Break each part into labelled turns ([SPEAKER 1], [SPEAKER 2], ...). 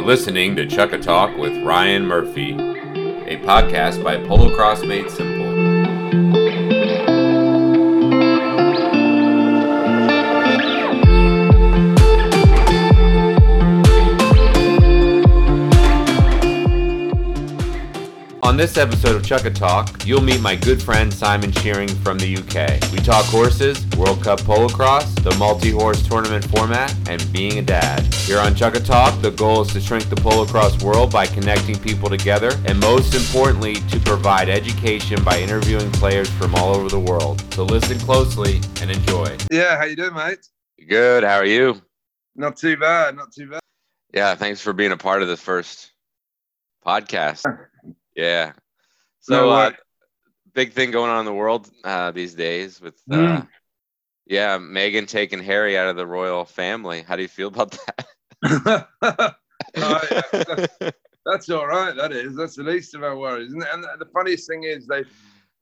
[SPEAKER 1] You're listening to Chukka Talk with Ryan Murphy, a podcast by Polo Cross On this episode of Chukka Talk, you'll meet my good friend Simon Shearing from the UK. We talk horses, World Cup polo cross, the multi-horse tournament format, and being a dad. Here on Chukka Talk, the goal is to shrink the polo cross world by connecting people together, and most importantly, to provide education by interviewing players from all over the world. So listen closely and enjoy.
[SPEAKER 2] Yeah, how you doing, mate?
[SPEAKER 1] Good. How are you?
[SPEAKER 2] Not too bad. Not too bad.
[SPEAKER 1] Yeah. Thanks for being a part of this first podcast. Yeah. So,
[SPEAKER 2] No,
[SPEAKER 1] uh, big thing going on in the world uh, these days with, uh,
[SPEAKER 2] Mm.
[SPEAKER 1] yeah, Meghan taking Harry out of the royal family. How do you feel about that?
[SPEAKER 2] Oh, yeah, that's, that's all right. That is. That's the least of our worries. And, and the funniest thing is they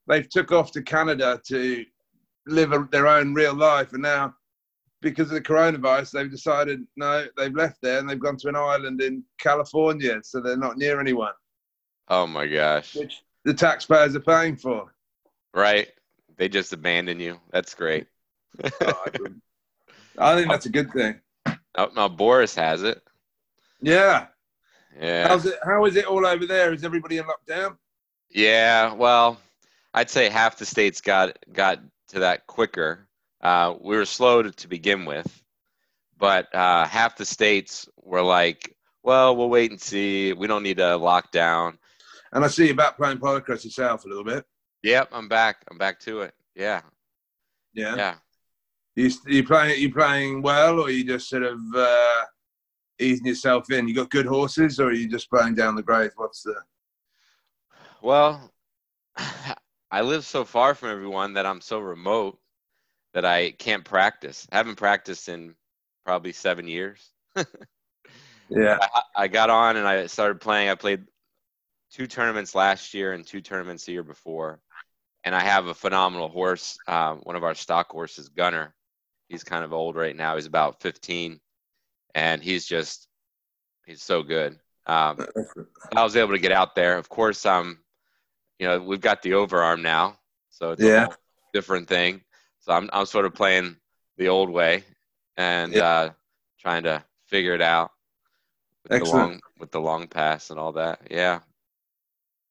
[SPEAKER 2] they've took off to Canada to live a, their own real life, and now because of the coronavirus, they've decided no, they've left there and they've gone to an island in California, so they're not near anyone,
[SPEAKER 1] oh my gosh.
[SPEAKER 2] which the taxpayers are paying for.
[SPEAKER 1] Right. They just abandon you. That's great.
[SPEAKER 2] Oh, I I think that's a good thing.
[SPEAKER 1] Oh, no, Boris has it.
[SPEAKER 2] Yeah.
[SPEAKER 1] Yeah.
[SPEAKER 2] How's it? How is it all over there? Is everybody in lockdown?
[SPEAKER 1] Yeah, well, I'd say half the states got got to that quicker. Uh, we were slow to, to begin with, but uh, half the states were like, "Well, we'll wait and see. We don't need a lockdown."
[SPEAKER 2] And I see you back playing polo cross yourself a little bit.
[SPEAKER 1] Yep, I'm back. I'm back to it. Yeah,
[SPEAKER 2] Yeah.
[SPEAKER 1] yeah.
[SPEAKER 2] You you playing you playing well, or you just sort of uh, easing yourself in? You got good horses, or are you just playing down the grade? What's the?
[SPEAKER 1] Well, I live so far from everyone that I'm so remote that I can't practice. I haven't practiced in probably seven years.
[SPEAKER 2] Yeah.
[SPEAKER 1] I, I got on and I started playing. I played two tournaments last year and two tournaments the year before. And I have a phenomenal horse. Um, one of our stock horses, Gunner. He's kind of old right now. He's about 15, and he's just he's so good. Um, I was able to get out there. Of course, um, you know, we've got the overarm now, so it's
[SPEAKER 2] Yeah.
[SPEAKER 1] a different thing. So I'm I'm sort of playing the old way and
[SPEAKER 2] Yeah.
[SPEAKER 1] uh, trying to figure it out with the long with the long pass and all that. Yeah,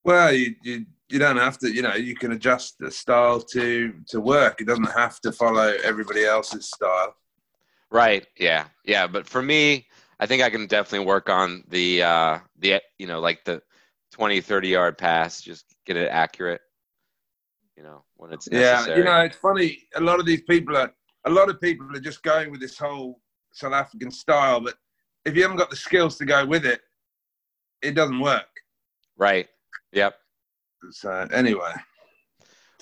[SPEAKER 2] Well, you, you you don't have to. You know, you can adjust the style to to work. It doesn't have to follow everybody else's style.
[SPEAKER 1] right. Yeah, yeah. But for me, I think I can definitely work on the uh, the you know like the 20, 30 yard pass. Just get it accurate. You know when it's necessary.
[SPEAKER 2] Yeah, you know, it's funny. A lot of these people are a lot of people are just going with this whole South African style, but if you haven't got the skills to go with it, it doesn't work.
[SPEAKER 1] right. Yep.
[SPEAKER 2] So anyway,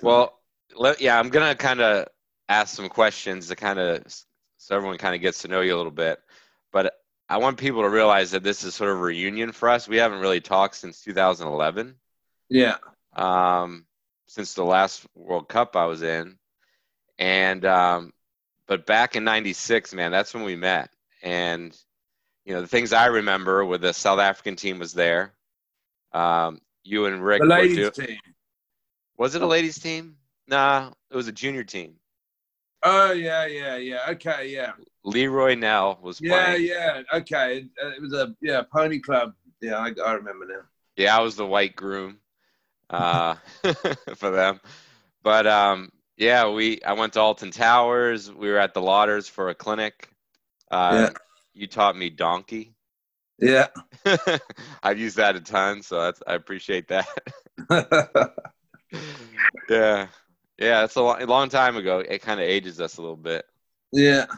[SPEAKER 1] Well, let, yeah, I'm gonna kind of ask some questions to kind of so everyone kind of gets to know you a little bit. But I want people to realize that this is sort of a reunion for us. We haven't really talked since 2011,
[SPEAKER 2] yeah,
[SPEAKER 1] um, since the last World Cup I was in, and um, but back in '96, man, that's when we met. And you know, the things I remember were the South African team was there. Um, you and Rick
[SPEAKER 2] the
[SPEAKER 1] were
[SPEAKER 2] ladies team.
[SPEAKER 1] was it a ladies team? Nah, it was a junior team.
[SPEAKER 2] Oh yeah, yeah, yeah. Okay, yeah,
[SPEAKER 1] Leroy Nell was playing.
[SPEAKER 2] yeah,
[SPEAKER 1] playing.
[SPEAKER 2] yeah. Okay, Uh, it was a yeah pony club. Yeah, I, I remember now.
[SPEAKER 1] Yeah, I was the white groom uh, for them. But um, yeah, we I went to Alton Towers. We were at the Lauders for a clinic. Uh, You taught me donkey.
[SPEAKER 2] Yeah.
[SPEAKER 1] I've used that a ton, so that's I appreciate that. yeah, yeah, it's a long, a long time ago. It kind of ages us a little bit.
[SPEAKER 2] yeah. I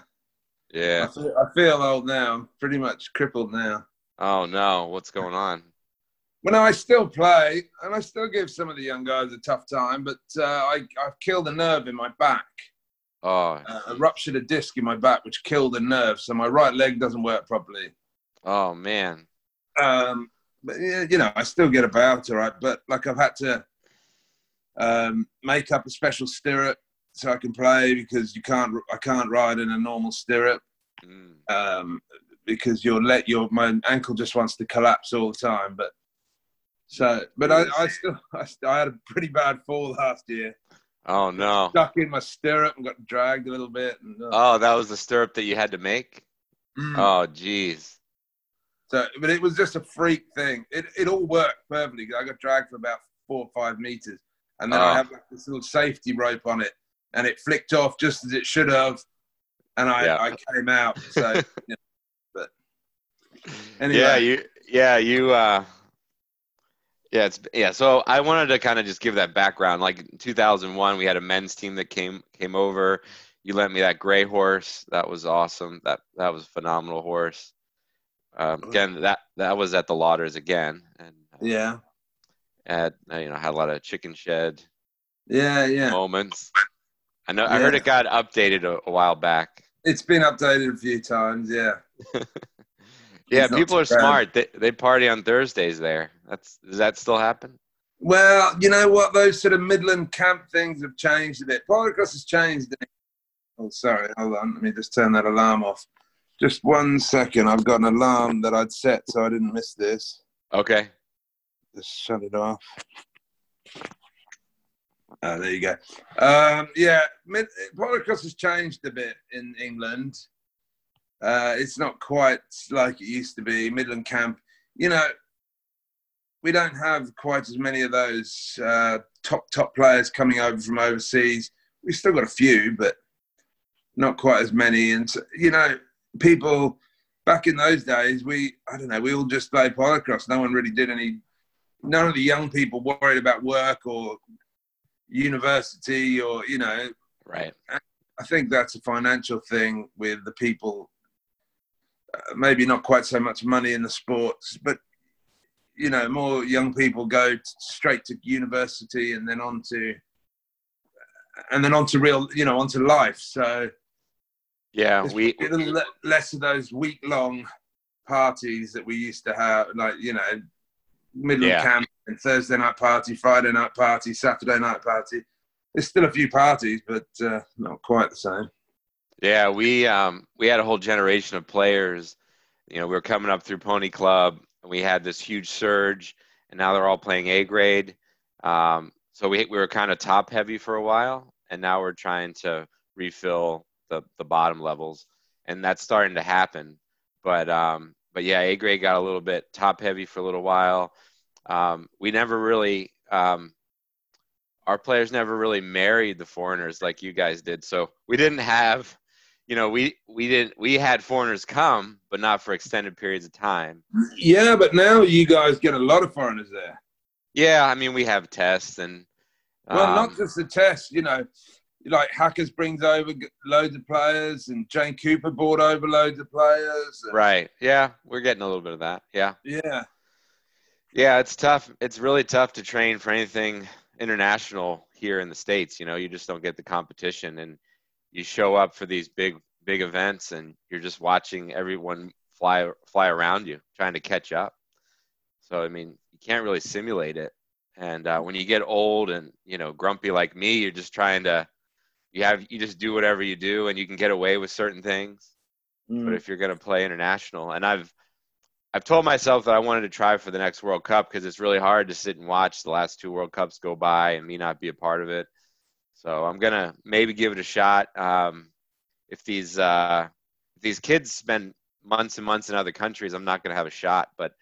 [SPEAKER 1] Yeah.
[SPEAKER 2] feel, I feel old now. I'm pretty much crippled now.
[SPEAKER 1] Oh no, what's going on?
[SPEAKER 2] Well, no, I still play, and I still give some of the young guys a tough time. But uh, I, I've killed a nerve in my back.
[SPEAKER 1] Oh,
[SPEAKER 2] Uh, I ruptured a disc in my back, which killed a nerve. So my right leg doesn't work properly.
[SPEAKER 1] Oh man.
[SPEAKER 2] Um, but yeah, you know, I still get about all right. But like I've had to um, make up a special stirrup so I can play because you can't. I can't ride in a normal stirrup.
[SPEAKER 1] Mm.
[SPEAKER 2] Um, because you'll let your my ankle just wants to collapse all the time. But so, but I, I still I, I had a pretty bad fall last year.
[SPEAKER 1] Oh no!
[SPEAKER 2] Stuck in my stirrup and got dragged a little bit. And, uh,
[SPEAKER 1] Oh, that was the stirrup that you had to make.
[SPEAKER 2] mm.
[SPEAKER 1] Oh, jeez.
[SPEAKER 2] So, but it was just a freak thing. It it all worked perfectly. I got dragged for about four or five meters, and then
[SPEAKER 1] Oh.
[SPEAKER 2] I have like this little safety rope on it, and it flicked off just as it should have, and I
[SPEAKER 1] Yeah.
[SPEAKER 2] I came out. So, you know, but anyway,
[SPEAKER 1] Yeah, you. Yeah, you. uh Yeah, it's yeah. So I wanted to kind of just give that background. Like in 2001, we had a men's team that came came over. You lent me that gray horse. That was awesome. That that was a phenomenal horse. Um, again, that that was at the Lauders again, and uh,
[SPEAKER 2] yeah,
[SPEAKER 1] at you know had a lot of chicken shed
[SPEAKER 2] yeah, yeah.
[SPEAKER 1] moments. I know. I heard it got updated a, a while back.
[SPEAKER 2] It's been updated a few times. Yeah.
[SPEAKER 1] Yeah,
[SPEAKER 2] It's
[SPEAKER 1] people are
[SPEAKER 2] bad.
[SPEAKER 1] smart. They they party on Thursdays there. That's does that still happen?
[SPEAKER 2] Well, you know what? Those sort of Midland camp things have changed a bit. Polocross has changed. Oh, sorry. Hold on. Let me just turn that alarm off. Just one second. I've got an alarm that I'd set so I didn't miss this.
[SPEAKER 1] Okay.
[SPEAKER 2] Just shut it off. Oh, there you go. Um, yeah, mid- Polocross has changed a bit in England. Uh, it's not quite like it used to be. Midland Camp, you know, we don't have quite as many of those uh, top top players coming over from overseas. We've still got a few, but not quite as many. And you know, people back in those days, we I don't know, we all just played Polocross. No one really did any. None of the young people worried about work or university or you know
[SPEAKER 1] Right.
[SPEAKER 2] I think that's a financial thing with the people. Uh, maybe not quite so much money in the sports, but you know, more young people go t- straight to university and then on to, and then on to real, you know, onto life. So
[SPEAKER 1] Yeah, we
[SPEAKER 2] a little le- less of those week long parties that we used to have, like you know, middle
[SPEAKER 1] Yeah.
[SPEAKER 2] camp and Thursday night party, Friday night party, Saturday night party. There's still a few parties, but uh, not quite the same.
[SPEAKER 1] yeah we um we had a whole generation of players. You know, we were coming up through Pony Club, and we had this huge surge, and now they're all playing A grade. Um, so we we were kind of top heavy for a while, and now we're trying to refill the the bottom levels, and that's starting to happen. But um, but yeah, A grade got a little bit top heavy for a little while. Um, we never really um, our players never really married the foreigners like you guys did. So we didn't have, you know, we we didn't we had foreigners come, but not for extended periods of time.
[SPEAKER 2] Yeah, but now you guys get a lot of foreigners there.
[SPEAKER 1] Yeah, I mean we have tests and
[SPEAKER 2] Well,
[SPEAKER 1] um,
[SPEAKER 2] not just the test, you know, like Hackers brings over loads of players, and Jane Cooper brought over loads of players.
[SPEAKER 1] right. Yeah, we're getting a little bit of that. Yeah.
[SPEAKER 2] Yeah.
[SPEAKER 1] Yeah, it's tough. It's really tough to train for anything international here in the states. You know, you just don't get the competition, and you show up for these big big events, and you're just watching everyone fly fly around you, trying to catch up. So I mean, you can't really simulate it. And uh, when you get old and you know grumpy like me, you're just trying to you have you just do whatever you do, and you can get away with certain things.
[SPEAKER 2] Mm.
[SPEAKER 1] But if you're going to play international, and I've I've told myself that I wanted to try for the next World Cup because it's really hard to sit and watch the last two World Cups go by and me not be a part of it. So I'm gonna maybe give it a shot. Um, if these uh, if these kids spend months and months in other countries, I'm not gonna have a shot. But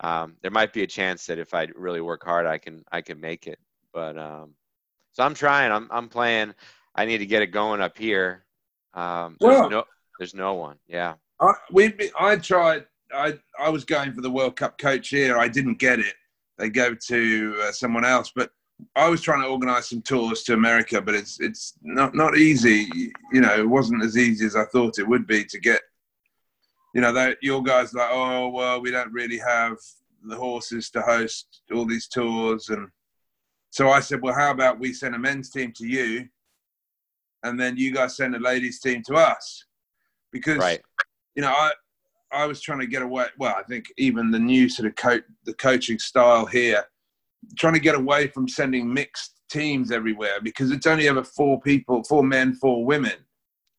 [SPEAKER 1] um, there might be a chance that if I really work hard, I can I can make it. But um, so I'm trying. I'm I'm playing. I need to get it going up here. Um, there's
[SPEAKER 2] Well-
[SPEAKER 1] no there's no one. Yeah.
[SPEAKER 2] I, we, I tried. I, I was going for the World Cup coach here. I didn't get it. They go to uh, someone else. But I was trying to organise some tours to America, but it's it's not not easy. You know, it wasn't as easy as I thought it would be to get. You know, that your guys like, oh well, we don't really have the horses to host all these tours, and so I said, well, how about we send a men's team to you, and then you guys send a ladies team to us, because
[SPEAKER 1] Right.
[SPEAKER 2] you know, I I was trying to get away. Well, I think even the new sort of coach, the coaching style here, trying to get away from sending mixed teams everywhere because it's only ever four people, four men, four women.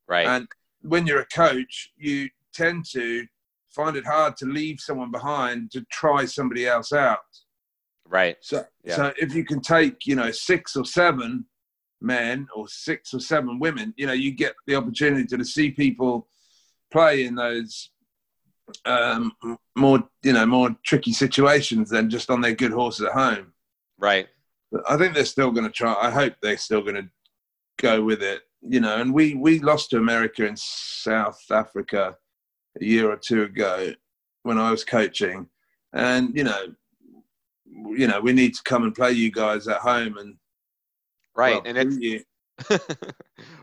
[SPEAKER 1] Right.
[SPEAKER 2] And when you're a coach, you tend to find it hard to leave someone behind to try somebody else out.
[SPEAKER 1] Right.
[SPEAKER 2] So,
[SPEAKER 1] Yeah.
[SPEAKER 2] so if you can take, you know, six or seven men or six or seven women, you know, you get the opportunity to see people play in those um, more, you know, more tricky situations than just on their good horses at home.
[SPEAKER 1] Right.
[SPEAKER 2] But I think they're still going to try. I hope they're still going to go with it, you know. And we we lost to America in South Africa a year or two ago when I was coaching, and you know, you know, we need to come and play you guys at home and
[SPEAKER 1] Right.
[SPEAKER 2] well,
[SPEAKER 1] and it's
[SPEAKER 2] you.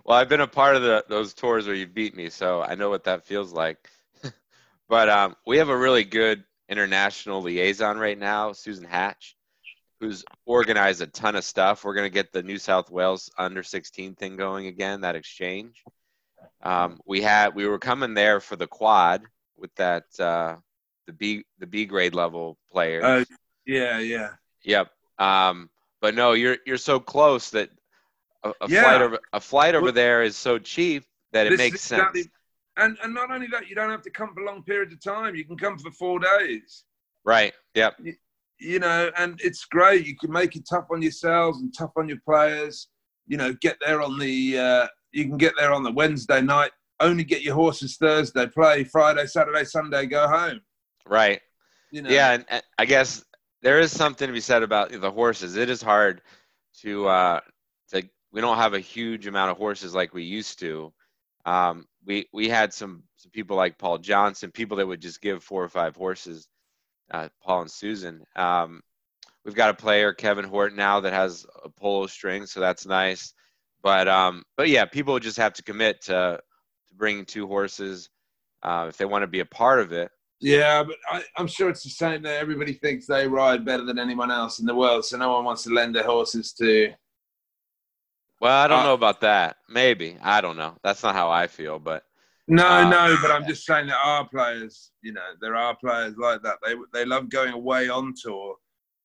[SPEAKER 1] well, I've been a part of the, those tours where you beat me, so I know what that feels like. but um, we have a really good international liaison right now, Susan Hatch, who's organized a ton of stuff. We're going to get the New South Wales under 16 thing going again, that exchange. Um, we had we were coming there for the quad with that uh, the B the B grade level players.
[SPEAKER 2] Oh, yeah, yeah.
[SPEAKER 1] Yep. Um, but no, you're you're so close that a, a
[SPEAKER 2] Yeah.
[SPEAKER 1] flight over a flight over
[SPEAKER 2] Well,
[SPEAKER 1] there is so cheap that it makes sense.
[SPEAKER 2] exactly- And and not only that, you don't have to come for long periods of time. You can come for four days.
[SPEAKER 1] Right. Yep.
[SPEAKER 2] you know, and it's great. You can make it tough on yourselves and tough on your players. You know, get there on the uh, you can get there on the Wednesday night. Only get your horses Thursday, play Friday, Saturday, Sunday, go home.
[SPEAKER 1] Right.
[SPEAKER 2] You know,
[SPEAKER 1] Yeah, and I guess there is something to be said about the horses. It is hard to uh, to we don't have a huge amount of horses like we used to. Um, we we had some some people like Paul Johnson, people that would just give four or five horses. Uh, Paul and Susan. Um, we've got a player, Kevin Hort, now that has a polo string, so that's nice. But um, but yeah, people just have to commit to to bringing two horses uh, if they want to be a part of it.
[SPEAKER 2] Yeah, but I, I'm sure it's the same there. Everybody thinks they ride better than anyone else in the world, so no one wants to lend their horses to.
[SPEAKER 1] Well, I don't
[SPEAKER 2] Uh,
[SPEAKER 1] know about that. Maybe I don't know. That's not how I feel, but
[SPEAKER 2] No,
[SPEAKER 1] Uh,
[SPEAKER 2] no, but I'm just saying there are players. You know, there are players like that. They they love going away on tour,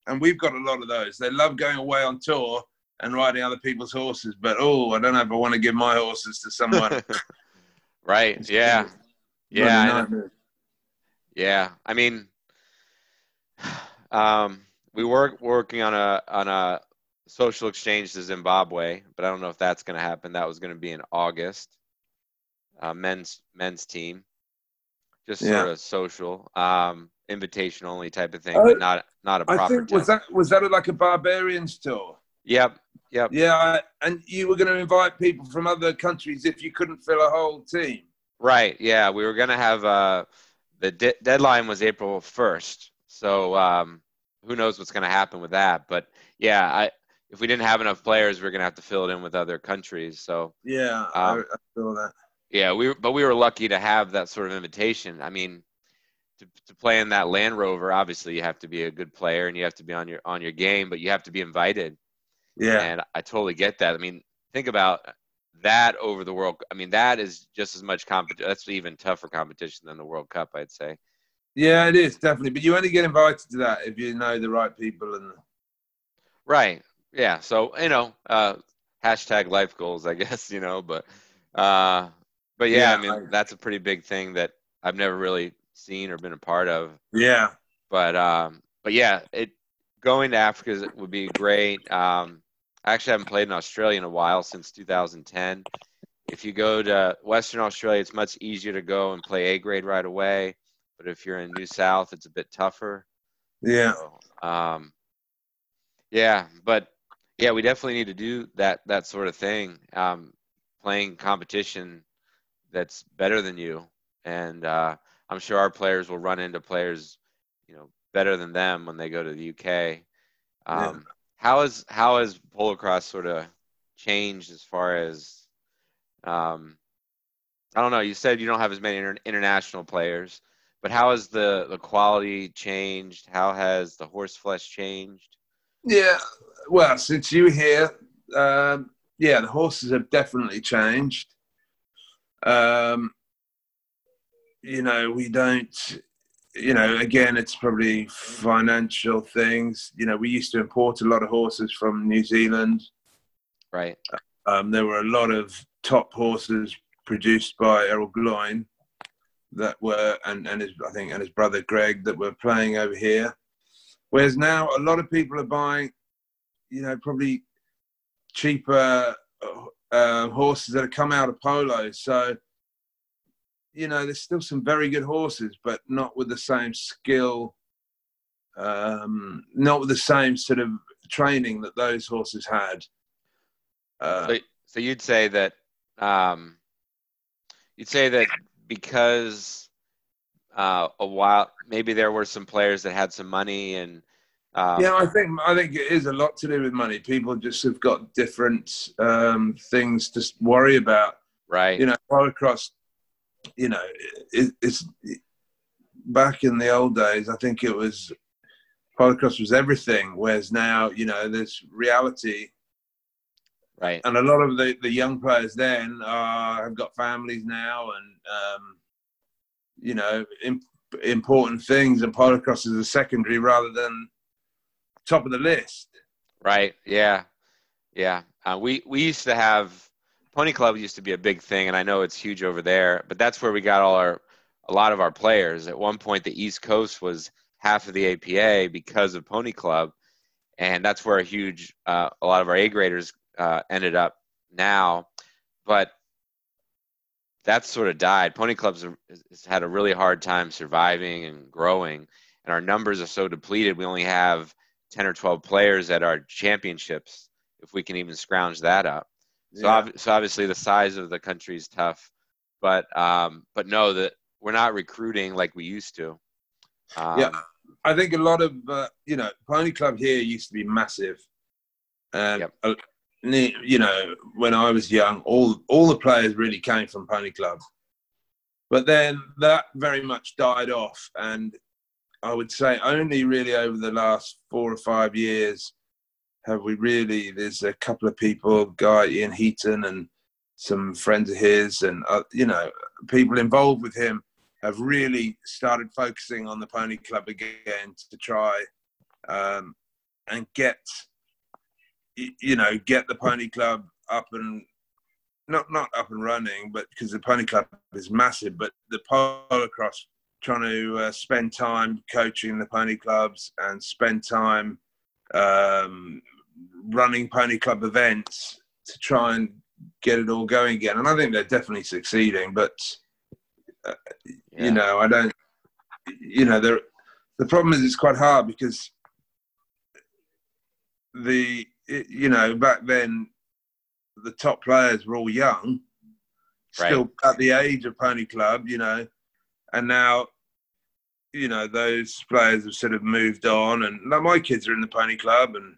[SPEAKER 2] and we've got a lot of those. They love going away on tour and riding other people's horses. But oh, I don't know if I want to give my horses to someone.
[SPEAKER 1] right? Yeah, yeah, I know.
[SPEAKER 2] nightmare.
[SPEAKER 1] Yeah. I mean, um, we were working on a on a social exchange to Zimbabwe, but I don't know if that's going to happen. That was going to be in August. Uh, men's men's team, just
[SPEAKER 2] Yeah.
[SPEAKER 1] sort of social, um, invitation only type of thing,
[SPEAKER 2] Oh,
[SPEAKER 1] but not not a proper.
[SPEAKER 2] think was that was that like a barbarians tour?
[SPEAKER 1] Yep, yep.
[SPEAKER 2] Yeah, and you were going to invite people from other countries if you couldn't fill a whole team.
[SPEAKER 1] Right. Yeah, we were gonna have uh, the de- deadline was April first, so um, who knows what's gonna happen with that? But yeah, I if we didn't have enough players, we are gonna have to fill it in with other countries. So
[SPEAKER 2] Yeah, I,
[SPEAKER 1] Um,
[SPEAKER 2] I saw that.
[SPEAKER 1] yeah, we but we were lucky to have that sort of invitation. I mean, to to play in that Land Rover, obviously you have to be a good player and you have to be on your on your game, but you have to be invited.
[SPEAKER 2] Yeah,
[SPEAKER 1] And I totally get that. I mean, think about that over the World. I mean, that is just as much competition. That's even tougher competition than the World Cup, I'd say.
[SPEAKER 2] yeah, it is definitely. But you only get invited to that if you know the right people and.
[SPEAKER 1] Right. Yeah. So you know, uh, hashtag life goals, I guess. You know, but uh, but yeah,
[SPEAKER 2] Yeah,
[SPEAKER 1] I mean,
[SPEAKER 2] I-
[SPEAKER 1] that's a pretty big thing that I've never really seen or been a part of.
[SPEAKER 2] Yeah,
[SPEAKER 1] But um, but yeah, it going to Africa would be great. Um, I actually haven't played in Australia in a while since 2010. If you go to Western Australia, it's much easier to go and play A grade right away. But if you're in New South, it's a bit tougher.
[SPEAKER 2] yeah,
[SPEAKER 1] So, um, yeah, but yeah, we definitely need to do that that sort of thing. Um, playing competition that's better than you, and uh, I'm sure our players will run into players, you know, better than them when they go to the UK. Um, How has how has polocross sort of changed as far as um, I don't know. You said you don't have as many inter- international players, but how has the the quality changed? How has the horse flesh changed?
[SPEAKER 2] yeah. Well, since you here, um, yeah, the horses have definitely changed. Um, you know, we don't. You know, again, it's probably financial things. You know, we used to import a lot of horses from New Zealand.
[SPEAKER 1] Right.
[SPEAKER 2] Um, there were a lot of top horses produced by Errol Gloin, that were and and his I think and his brother Greg that were playing over here. Whereas now a lot of people are buying, you know, probably cheaper uh, horses that have come out of polo. So, you know, there's still some very good horses, but not with the same skill, um, not with the same sort of training that those horses had.
[SPEAKER 1] Uh, so, so you'd say that um, you'd say that because uh, a while maybe there were some players that had some money and
[SPEAKER 2] um, yeah, I think I think it is a lot to do with money. People just have got different um, things to worry about.
[SPEAKER 1] Right.
[SPEAKER 2] You know, across. You know, it, it's back in the old days. I think it was Polocross was everything, whereas now you know there's reality.
[SPEAKER 1] Right.
[SPEAKER 2] And a lot of the, the young players then uh, have got families now, and um, you know, imp- important things, and Polocross is a secondary rather than top of the list.
[SPEAKER 1] Right. Yeah. Yeah. Uh, we we used to have Pony Club used to be a big thing, and I know it's huge over there. But that's where we got all our a lot of our players. At one point, the East Coast was half of the APA because of Pony Club, and that's where a huge uh, a lot of our A graders uh, ended up now. But that's sort of died. Pony Clubs has had a really hard time surviving and growing, and our numbers are so depleted. We only have 10 or 12 players at our championships, if we can even scrounge that up. So, yeah. ob- so obviously the size of the country is tough, but um, but no, that we're not recruiting like we used to.
[SPEAKER 2] Um, yeah, I think a lot of uh, you know Pony Club here used to be massive, and yep. uh, you know when I was young, all all the players really came from Pony Club, but then that very much died off, and I would say only really over the last four or five years have we really. There's a couple of people, guy Ian Heaton and some friends of his, and uh, you know people involved with him have really started focusing on the Pony Club again to try um, and get you know get the Pony Club up and not not up and running, but because the Pony Club is massive, but the polo cross trying to uh, spend time coaching the pony clubs and spend time um, running pony club events to try and get it all going again. And I think they're definitely succeeding, but uh, yeah. you know, I don't. You know, the problem is it's quite hard because the you know back then the top players were all young, still at the age of pony club. You know, and now you know those players have sort of moved on and like my kids are in the pony club and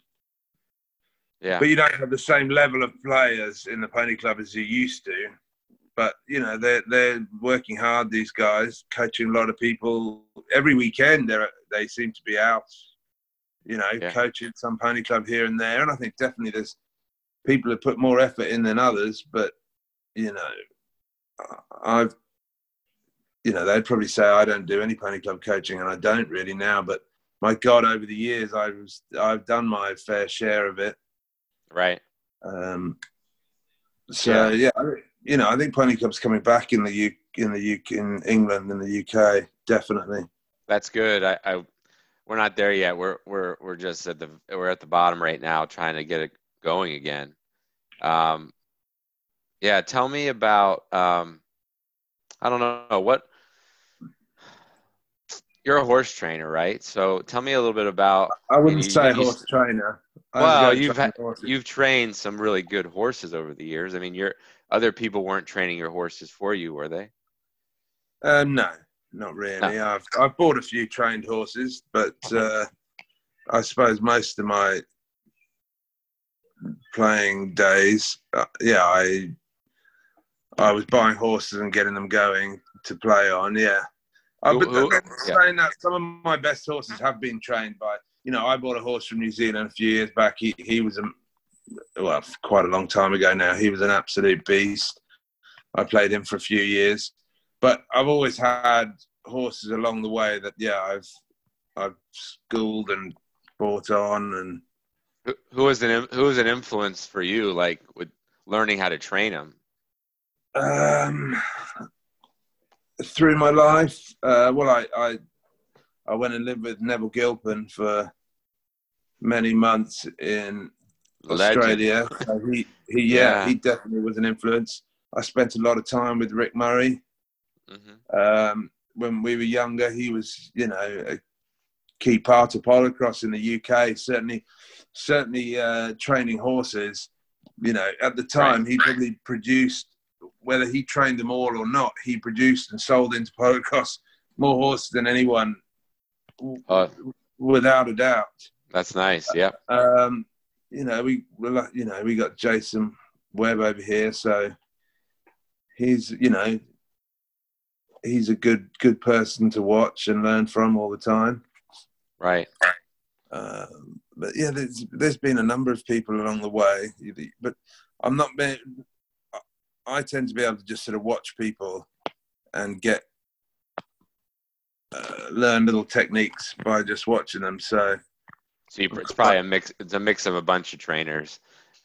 [SPEAKER 2] yeah. But you don't have the same level of players in the pony club as you used to. But you know they're they're working hard these guys coaching a lot of people. Every weekend they they seem to be out you know yeah. coaching some pony club here and there. And i think definitely there's people who put more effort in than others but you know i've you know, they'd probably say I don't do any pony club coaching, and I don't really now. But my God, over the years, I was I've done my fair share of it.
[SPEAKER 1] Right.
[SPEAKER 2] Um, so yeah. yeah, you know, I think pony club's coming back in the U in the UK in England in the UK definitely.
[SPEAKER 1] That's good. I, I we're not there yet. We're we're we're just at the we're at the bottom right now, trying to get it going again. Um, yeah, tell me about. Um, I don't know what you're a horse trainer, right? So tell me a little bit about.
[SPEAKER 2] I wouldn't you, say you, horse trainer.
[SPEAKER 1] well, you've had, you've trained some really good horses over the years. I mean, your other people weren't training your horses for you, were they?
[SPEAKER 2] Uh, no, not really. No. I've I've bought a few trained horses, but uh, I suppose most of my playing days, uh, yeah, I I was buying horses and getting them going to play on. Yeah. Uh, but who, yeah. saying that some of my best horses have been trained by, you know, I bought a horse from New Zealand a few years back. He he was a well, quite a long time ago now. He was an absolute beast. I played him for a few years, but I've always had horses along the way that yeah, I've I've schooled and bought on and.
[SPEAKER 1] Who was an who was an influence for you, like with learning how to train them?
[SPEAKER 2] Um, through my life, uh, well, I, I I went and lived with Neville Gilpin for many months in
[SPEAKER 1] Legend.
[SPEAKER 2] Australia. So he, he yeah,
[SPEAKER 1] Yeah.
[SPEAKER 2] he definitely was an influence. I spent a lot of time with Rick Murray.
[SPEAKER 1] hmm
[SPEAKER 2] Um, when we were younger, he was, you know, a key part of polocross in the UK. Certainly, certainly uh, training horses. You know, at the time, he probably produced, whether he trained them all or not, he produced and sold into polocross more horses than anyone,
[SPEAKER 1] Oh.
[SPEAKER 2] without a doubt.
[SPEAKER 1] That's nice. Yeah.
[SPEAKER 2] Um, you know, we, we're like- you know, we got Jason Webb over here, so he's, you know, he's a good, good person to watch and learn from all the time.
[SPEAKER 1] Right.
[SPEAKER 2] Um, but yeah, there's there's been a number of people along the way, but I'm not being. I tend to be able to just sort of watch people and get uh, learn little techniques by just watching them. So
[SPEAKER 1] So you, it's probably a mix. It's a mix of a bunch of trainers.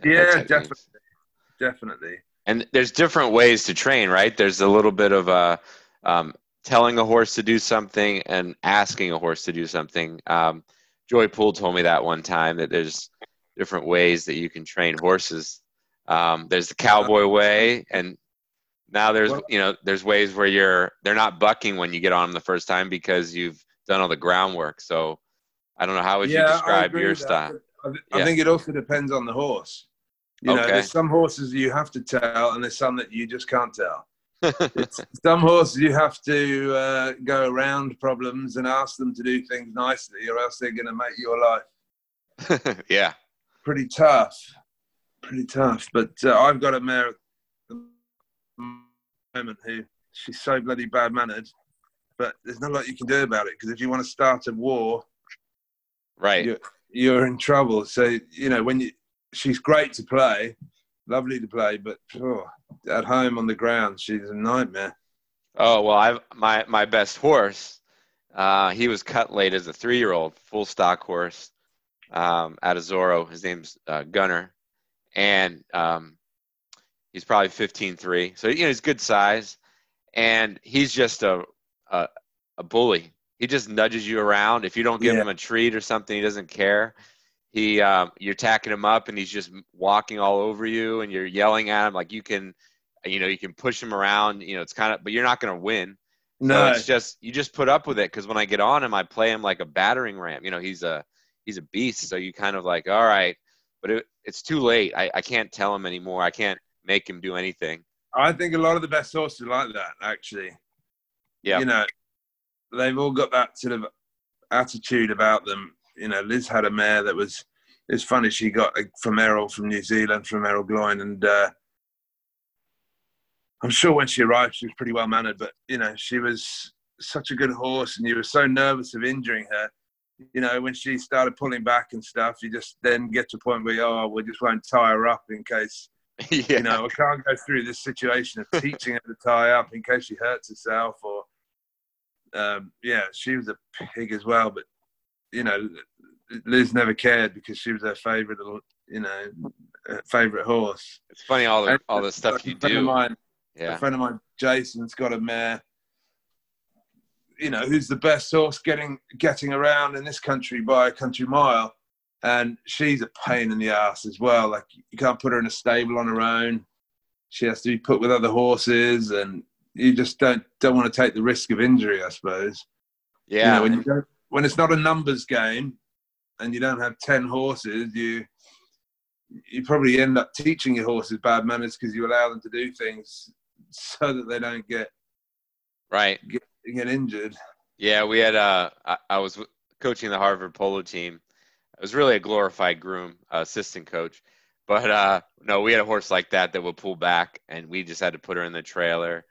[SPEAKER 2] Yeah, definitely. definitely,
[SPEAKER 1] And there's different ways to train, right? There's a little bit of a um, telling a horse to do something and asking a horse to do something. Um, Joy Poole told me that one time that there's different ways that you can train horses. Um, there's the cowboy way, and now there's you know there's ways where you're they're not bucking when you get on them the first time because you've done all the groundwork. So I don't know how would you describe your style?
[SPEAKER 2] I, th- I think it also depends on the horse. You know,
[SPEAKER 1] Okay.
[SPEAKER 2] there's some horses you have to tell, and there's some that you just can't tell. Some horses you have to uh, go around problems and ask them to do things nicely, or else they're going to make your life
[SPEAKER 1] yeah.
[SPEAKER 2] pretty tough. Pretty tough. But uh, I've got a mare at the moment who she's so bloody bad mannered, but there's not a lot you can do about it because if you want to start a war,
[SPEAKER 1] Right.
[SPEAKER 2] you're, you're in trouble. So you know when you, she's great to play, lovely to play, but oh, at home on the ground, she's a nightmare.
[SPEAKER 1] Oh well, I've my my best horse. Uh, he was cut late as a three-year-old, full stock horse, um, out of Zorro. His name's uh, Gunner, and um, he's probably 15-3. So you know he's good size, and he's just a a, a bully. He just nudges you around. If you don't give
[SPEAKER 2] Yeah.
[SPEAKER 1] him a treat or something, he doesn't care. He um, you're tacking him up, and he's just walking all over you, and you're yelling at him like you can, you know, you can push him around. You know, it's kind of, but you're not going to win. So
[SPEAKER 2] No,
[SPEAKER 1] it's just you just put up with it because when I get on him, I play him like a battering ram. You know, he's a he's a beast. So you kind of like, all right, but it, it's too late. I, I can't tell him anymore. I can't make him do anything.
[SPEAKER 2] I think a lot of the best horses are like that. Actually,
[SPEAKER 1] Yeah.
[SPEAKER 2] you know, they've all got that sort of attitude about them. You know, Liz had a mare that was. It's funny she got from Errol from New Zealand from Errol Gloin, and uh, I'm sure when she arrived she was pretty well mannered. But you know, she was such a good horse, and you were so nervous of injuring her. You know, when she started pulling back and stuff, you just then get to a point where you, oh, we just won't tie her up in case
[SPEAKER 1] yeah.
[SPEAKER 2] you know, I can't go through this situation of teaching her to tie up in case she hurts herself or, um, yeah, she was a pig as well. But, you know, Liz never cared because she was her favorite, little, you know, favorite horse.
[SPEAKER 1] it's funny all the
[SPEAKER 2] And
[SPEAKER 1] all the stuff you
[SPEAKER 2] a friend Of
[SPEAKER 1] do.
[SPEAKER 2] mine, A
[SPEAKER 1] Yeah.
[SPEAKER 2] friend of mine, Jason's got a mare. You know, who's the best horse getting getting around in this country by a country mile, and she's a pain in the ass as well. Like you can't put her in a stable on her own. She has to be put with other horses, and you just don't don't want to take the risk of injury. I suppose. You
[SPEAKER 1] Yeah.
[SPEAKER 2] know, when you don't, when it's not a numbers game, and you don't have ten horses, you you probably end up teaching your horses bad manners because you allow them to do things so that they don't get
[SPEAKER 1] right.
[SPEAKER 2] get injured.
[SPEAKER 1] Yeah, we had uh I, I was coaching the Harvard polo team. I was really a glorified groom, uh, assistant coach. But uh no, we had a horse like that that would pull back and we just had to put her in the trailer.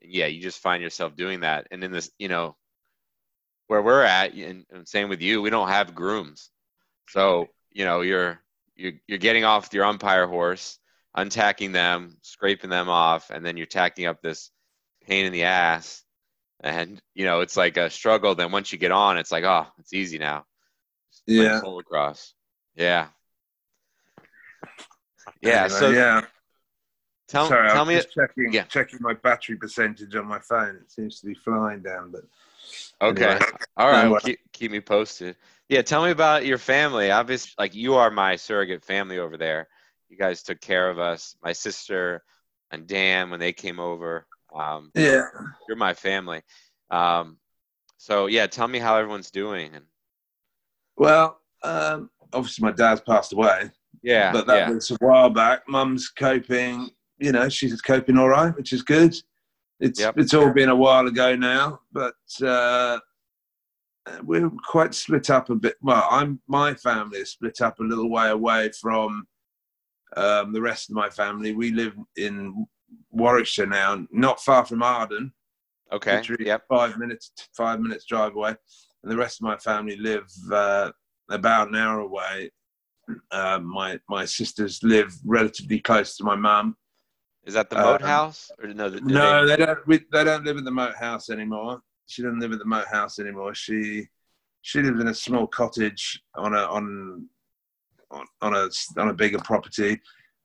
[SPEAKER 1] Yeah, you just find yourself doing that. And in this, you know, where we're at and, and same with you, we don't have grooms. So, you know, you're you're you're getting off your umpire horse, untacking them, scraping them off, and then you're tacking up this pain in the ass and you know it's like a struggle then once you get on it's like oh it's easy now
[SPEAKER 2] Yeah.
[SPEAKER 1] lacrosse yeah yeah
[SPEAKER 2] Anyway,
[SPEAKER 1] so
[SPEAKER 2] yeah,
[SPEAKER 1] Tell,
[SPEAKER 2] Sorry,
[SPEAKER 1] tell
[SPEAKER 2] I'm
[SPEAKER 1] me.
[SPEAKER 2] just checking
[SPEAKER 1] yeah.
[SPEAKER 2] checking my battery percentage on my phone. It seems to be flying down, but
[SPEAKER 1] Okay.
[SPEAKER 2] Anyway.
[SPEAKER 1] All right. Well, keep keep me posted. Yeah. Tell me about your family. Obviously, like you are my surrogate family over there. You guys took care of us. My sister and Dan when they came over. Um,
[SPEAKER 2] yeah.
[SPEAKER 1] you're my family. Um, so yeah, tell me how everyone's doing.
[SPEAKER 2] Well, um, obviously my dad's passed away,
[SPEAKER 1] yeah,
[SPEAKER 2] but that
[SPEAKER 1] yeah,
[SPEAKER 2] was a while back. Mum's coping. You know, she's coping all right, which is good. It's
[SPEAKER 1] Yep.
[SPEAKER 2] it's all been a while ago now, but uh, we're quite split up a bit. Well, I'm my family is split up a little way away from um, the rest of my family. We live in Warwickshire now, not far from Arden.
[SPEAKER 1] okay, yep,
[SPEAKER 2] five minutes five minutes drive away. And the rest of my family live uh, about an hour away. Uh, my my sisters live relatively close to my mum.
[SPEAKER 1] Is that the
[SPEAKER 2] Um,
[SPEAKER 1] moat house? Or no? the-
[SPEAKER 2] no
[SPEAKER 1] they-
[SPEAKER 2] they don't we, they don't live at the moat house anymore. She doesn't live at the moat house anymore. She she lives in a small cottage on a on on, on a on a bigger property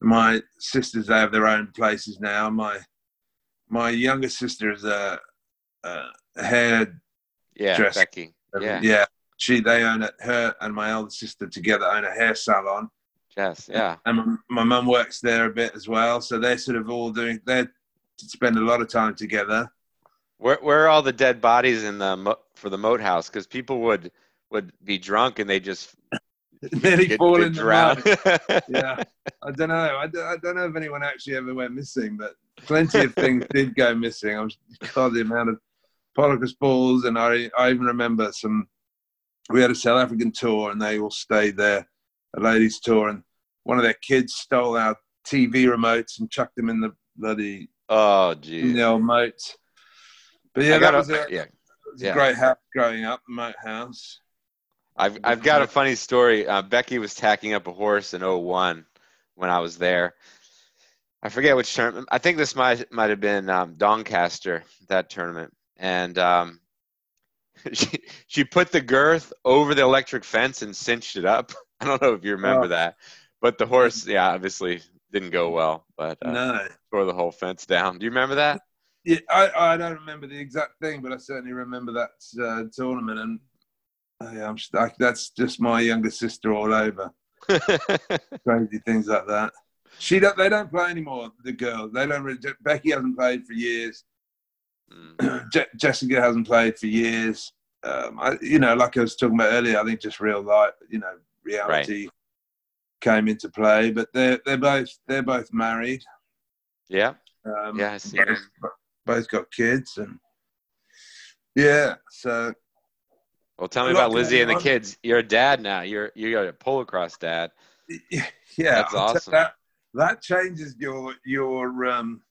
[SPEAKER 2] my sisters they have their own places now my my younger sister is a, a hair
[SPEAKER 1] yeah,
[SPEAKER 2] dress.
[SPEAKER 1] Becky, yeah,
[SPEAKER 2] She they own it. Her and my older sister together own a hair salon,
[SPEAKER 1] Yes, yeah,
[SPEAKER 2] and my- mum works there a bit as well. So they're sort of all doing. They spend a lot of time together.
[SPEAKER 1] Where where are all the dead bodies in the mo- for the moat house? Because people would would be drunk and they just
[SPEAKER 2] Nearly
[SPEAKER 1] get,
[SPEAKER 2] fall in the
[SPEAKER 1] drowned.
[SPEAKER 2] mud. Yeah, I don't know. I don't, I don't know if anyone actually ever went missing, but plenty of things did go missing. I was God, the amount of Polocross balls, and I I even remember some. We had a South African tour, and they all stayed there, a ladies' tour, and one of their kids stole our TV remotes and chucked them in the bloody
[SPEAKER 1] oh,
[SPEAKER 2] in
[SPEAKER 1] geez.
[SPEAKER 2] the old moat. But yeah, that was a,
[SPEAKER 1] yeah.
[SPEAKER 2] it was
[SPEAKER 1] yeah.
[SPEAKER 2] a great house growing up, moat house.
[SPEAKER 1] I've I've got a funny story. Uh, Becky was tacking up a horse in 01 when I was there. I forget which tournament. I think this might might have been um, Doncaster that tournament, and um, she she put the girth over the electric fence and cinched it up. I don't know if you remember
[SPEAKER 2] Oh.
[SPEAKER 1] that, but the horse, yeah, obviously didn't go well, but uh,
[SPEAKER 2] no,
[SPEAKER 1] tore the whole fence down. Do you remember that?
[SPEAKER 2] yeah, I, I don't remember the exact thing, but I certainly remember that uh, tournament, and yeah, I'm I, that's just my younger sister all over. Crazy things like that. She don't, they don't play anymore. The girls, they don't. Really, Becky hasn't played for years.
[SPEAKER 1] Mm.
[SPEAKER 2] Je- Jessica hasn't played for years. Um, I, you know, like I was talking about earlier, I think just real life, you know, reality came into play. But they're they're both they're both married.
[SPEAKER 1] yeah,
[SPEAKER 2] Um,
[SPEAKER 1] yeah, see.
[SPEAKER 2] both,
[SPEAKER 1] them.
[SPEAKER 2] both got kids, and yeah. So
[SPEAKER 1] Well, tell me about Lizzie and the kids. You're a dad now. You're you're a polocross dad.
[SPEAKER 2] yeah,
[SPEAKER 1] That's awesome.
[SPEAKER 2] That that changes your your um.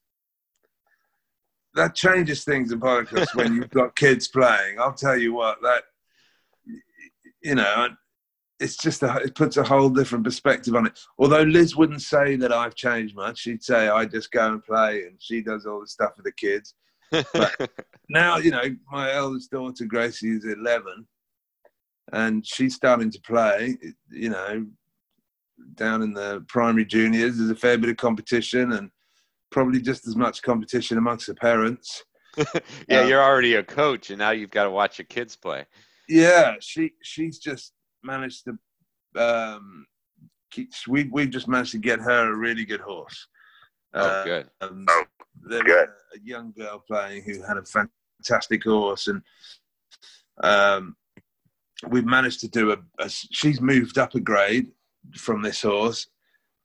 [SPEAKER 2] That changes things in Polocross when you've got kids playing. I'll tell you what, that you know, it's just a, it puts a whole different perspective on it. Although Liz wouldn't say that I've changed much, she'd say I just go and play, and she does all the stuff with the kids. But Now, you know, my eldest daughter Gracie is eleven, and she's starting to play. You know, down in the primary juniors, there's a fair bit of competition, and probably just as much competition amongst the parents.
[SPEAKER 1] yeah,
[SPEAKER 2] Uh,
[SPEAKER 1] you're already a coach, and now you've got to watch your kids play.
[SPEAKER 2] Yeah, she she's just managed to. Um, keep, we we've just managed to get her a really good horse.
[SPEAKER 1] Oh,
[SPEAKER 2] Uh,
[SPEAKER 1] good.
[SPEAKER 2] Um,
[SPEAKER 3] Oh,
[SPEAKER 2] there
[SPEAKER 3] good.
[SPEAKER 2] was a young girl playing who had a fantastic horse, and um, we've managed to do a, a. She's moved up a grade from this horse,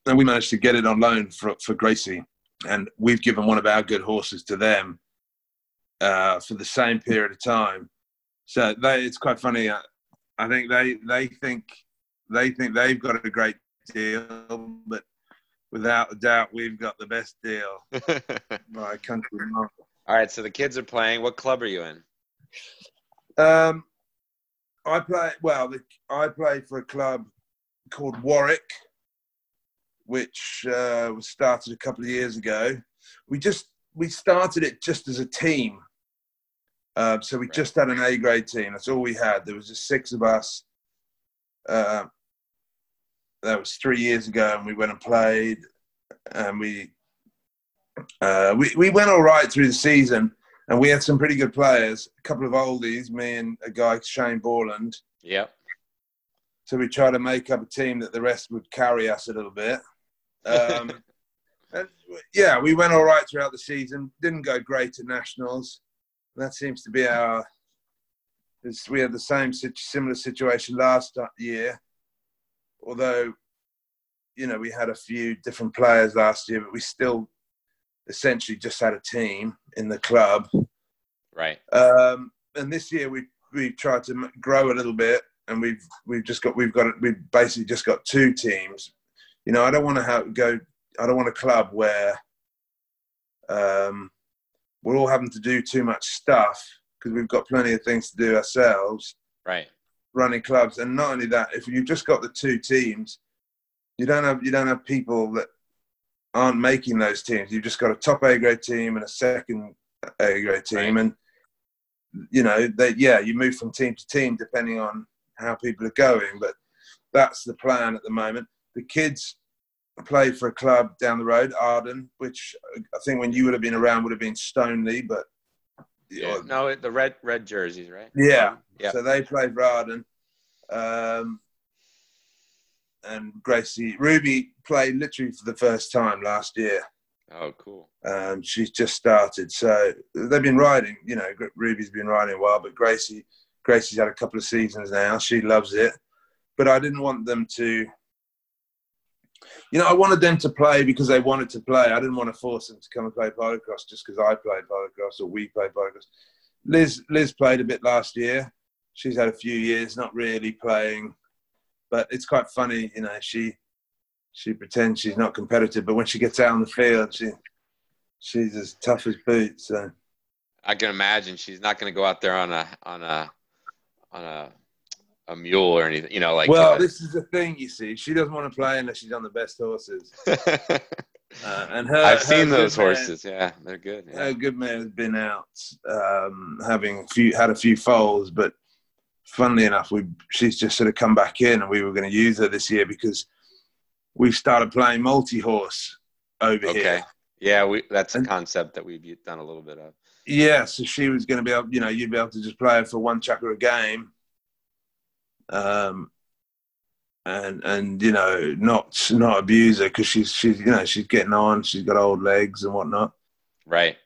[SPEAKER 2] and we managed to get it on loan for for Gracie, and we've given one of our good horses to them uh, for the same period of time. So they, it's quite funny. I, I think they they think they think they've got a great deal, but without a doubt, we've got the best deal by a country mile.
[SPEAKER 1] All right, so the kids are playing. What club are you in?
[SPEAKER 2] Um, I play well. The, I play for a club called Warwick, which uh, was started a couple of years ago. We just we started it just as a team. Uh, so we
[SPEAKER 1] Right.
[SPEAKER 2] just had an A grade team. That's all we had. There was just six of us. Uh, that was three years ago, and we went and played, and we uh, we we went all right through the season, and we had some pretty good players. A couple of oldies, me and a guy Shane Borland.
[SPEAKER 1] Yep.
[SPEAKER 2] So we tried to make up a team that the rest would carry us a little bit. Um, and, yeah, we went all right throughout the season. Didn't go great at nationals. That seems to be our. We had the same similar situation last year, although, you know, we had a few different players last year, but we still essentially just had a team in the club.
[SPEAKER 1] Right.
[SPEAKER 2] Um, and this year we we tried to grow a little bit, and we've we've just got we've got we've basically just got two teams. You know, I don't want to have, go. I don't want a club where um, we're all having to do too much stuff because we've got plenty of things to do ourselves.
[SPEAKER 1] Right.
[SPEAKER 2] Running clubs, and not only that, if you've just got the two teams, you don't have you don't have people that aren't making those teams. You've just got a top A grade team and a second A grade team, right. and you know that yeah, you move from team to team depending on how people are going. But that's the plan at the moment. The kids play for a club down the road, Arden, which I think when you would have been around would have been Stoneleigh, but
[SPEAKER 1] yeah, no, the red red jerseys, right?
[SPEAKER 2] Yeah, yeah. So they play for Arden. Um, and Gracie Ruby played literally for the first time last year.
[SPEAKER 1] Oh, cool.
[SPEAKER 2] Um, she's just started, so they've been riding. You know, Ruby's been riding a while, but Gracie, Gracie's had a couple of seasons now. She loves it, but I didn't want them to. You know, I wanted them to play because they wanted to play. I didn't want to force them to come and play polocross just because I played polocross or we played polocross. Liz, Liz played a bit last year. She's had a few years not really playing but it's quite funny, you know. She she pretends she's not competitive, but when she gets out on the field, she she's as tough as boots. So.
[SPEAKER 1] I can imagine she's not going to go out there on a on a on a a mule or anything, you know, like.
[SPEAKER 2] Well, a, this is the thing, you see. She doesn't want to play unless she's on the best horses.
[SPEAKER 1] uh, and her, I've her seen those horses. Yeah, they're good. Yeah.
[SPEAKER 2] Her good man has been out um, having a few had a few foals, but funnily enough, we she's just sort of come back in, and we were going to use her this year because we've started playing multi horse over okay. here.
[SPEAKER 1] Yeah, we that's a concept that we've done a little bit of.
[SPEAKER 2] Yeah, so she was going to be able, you know, you'd be able to just play her for one chukker a game, um, and and you know, not not abuse her because she's she's you know she's getting on, she's got old legs and whatnot.
[SPEAKER 1] Right.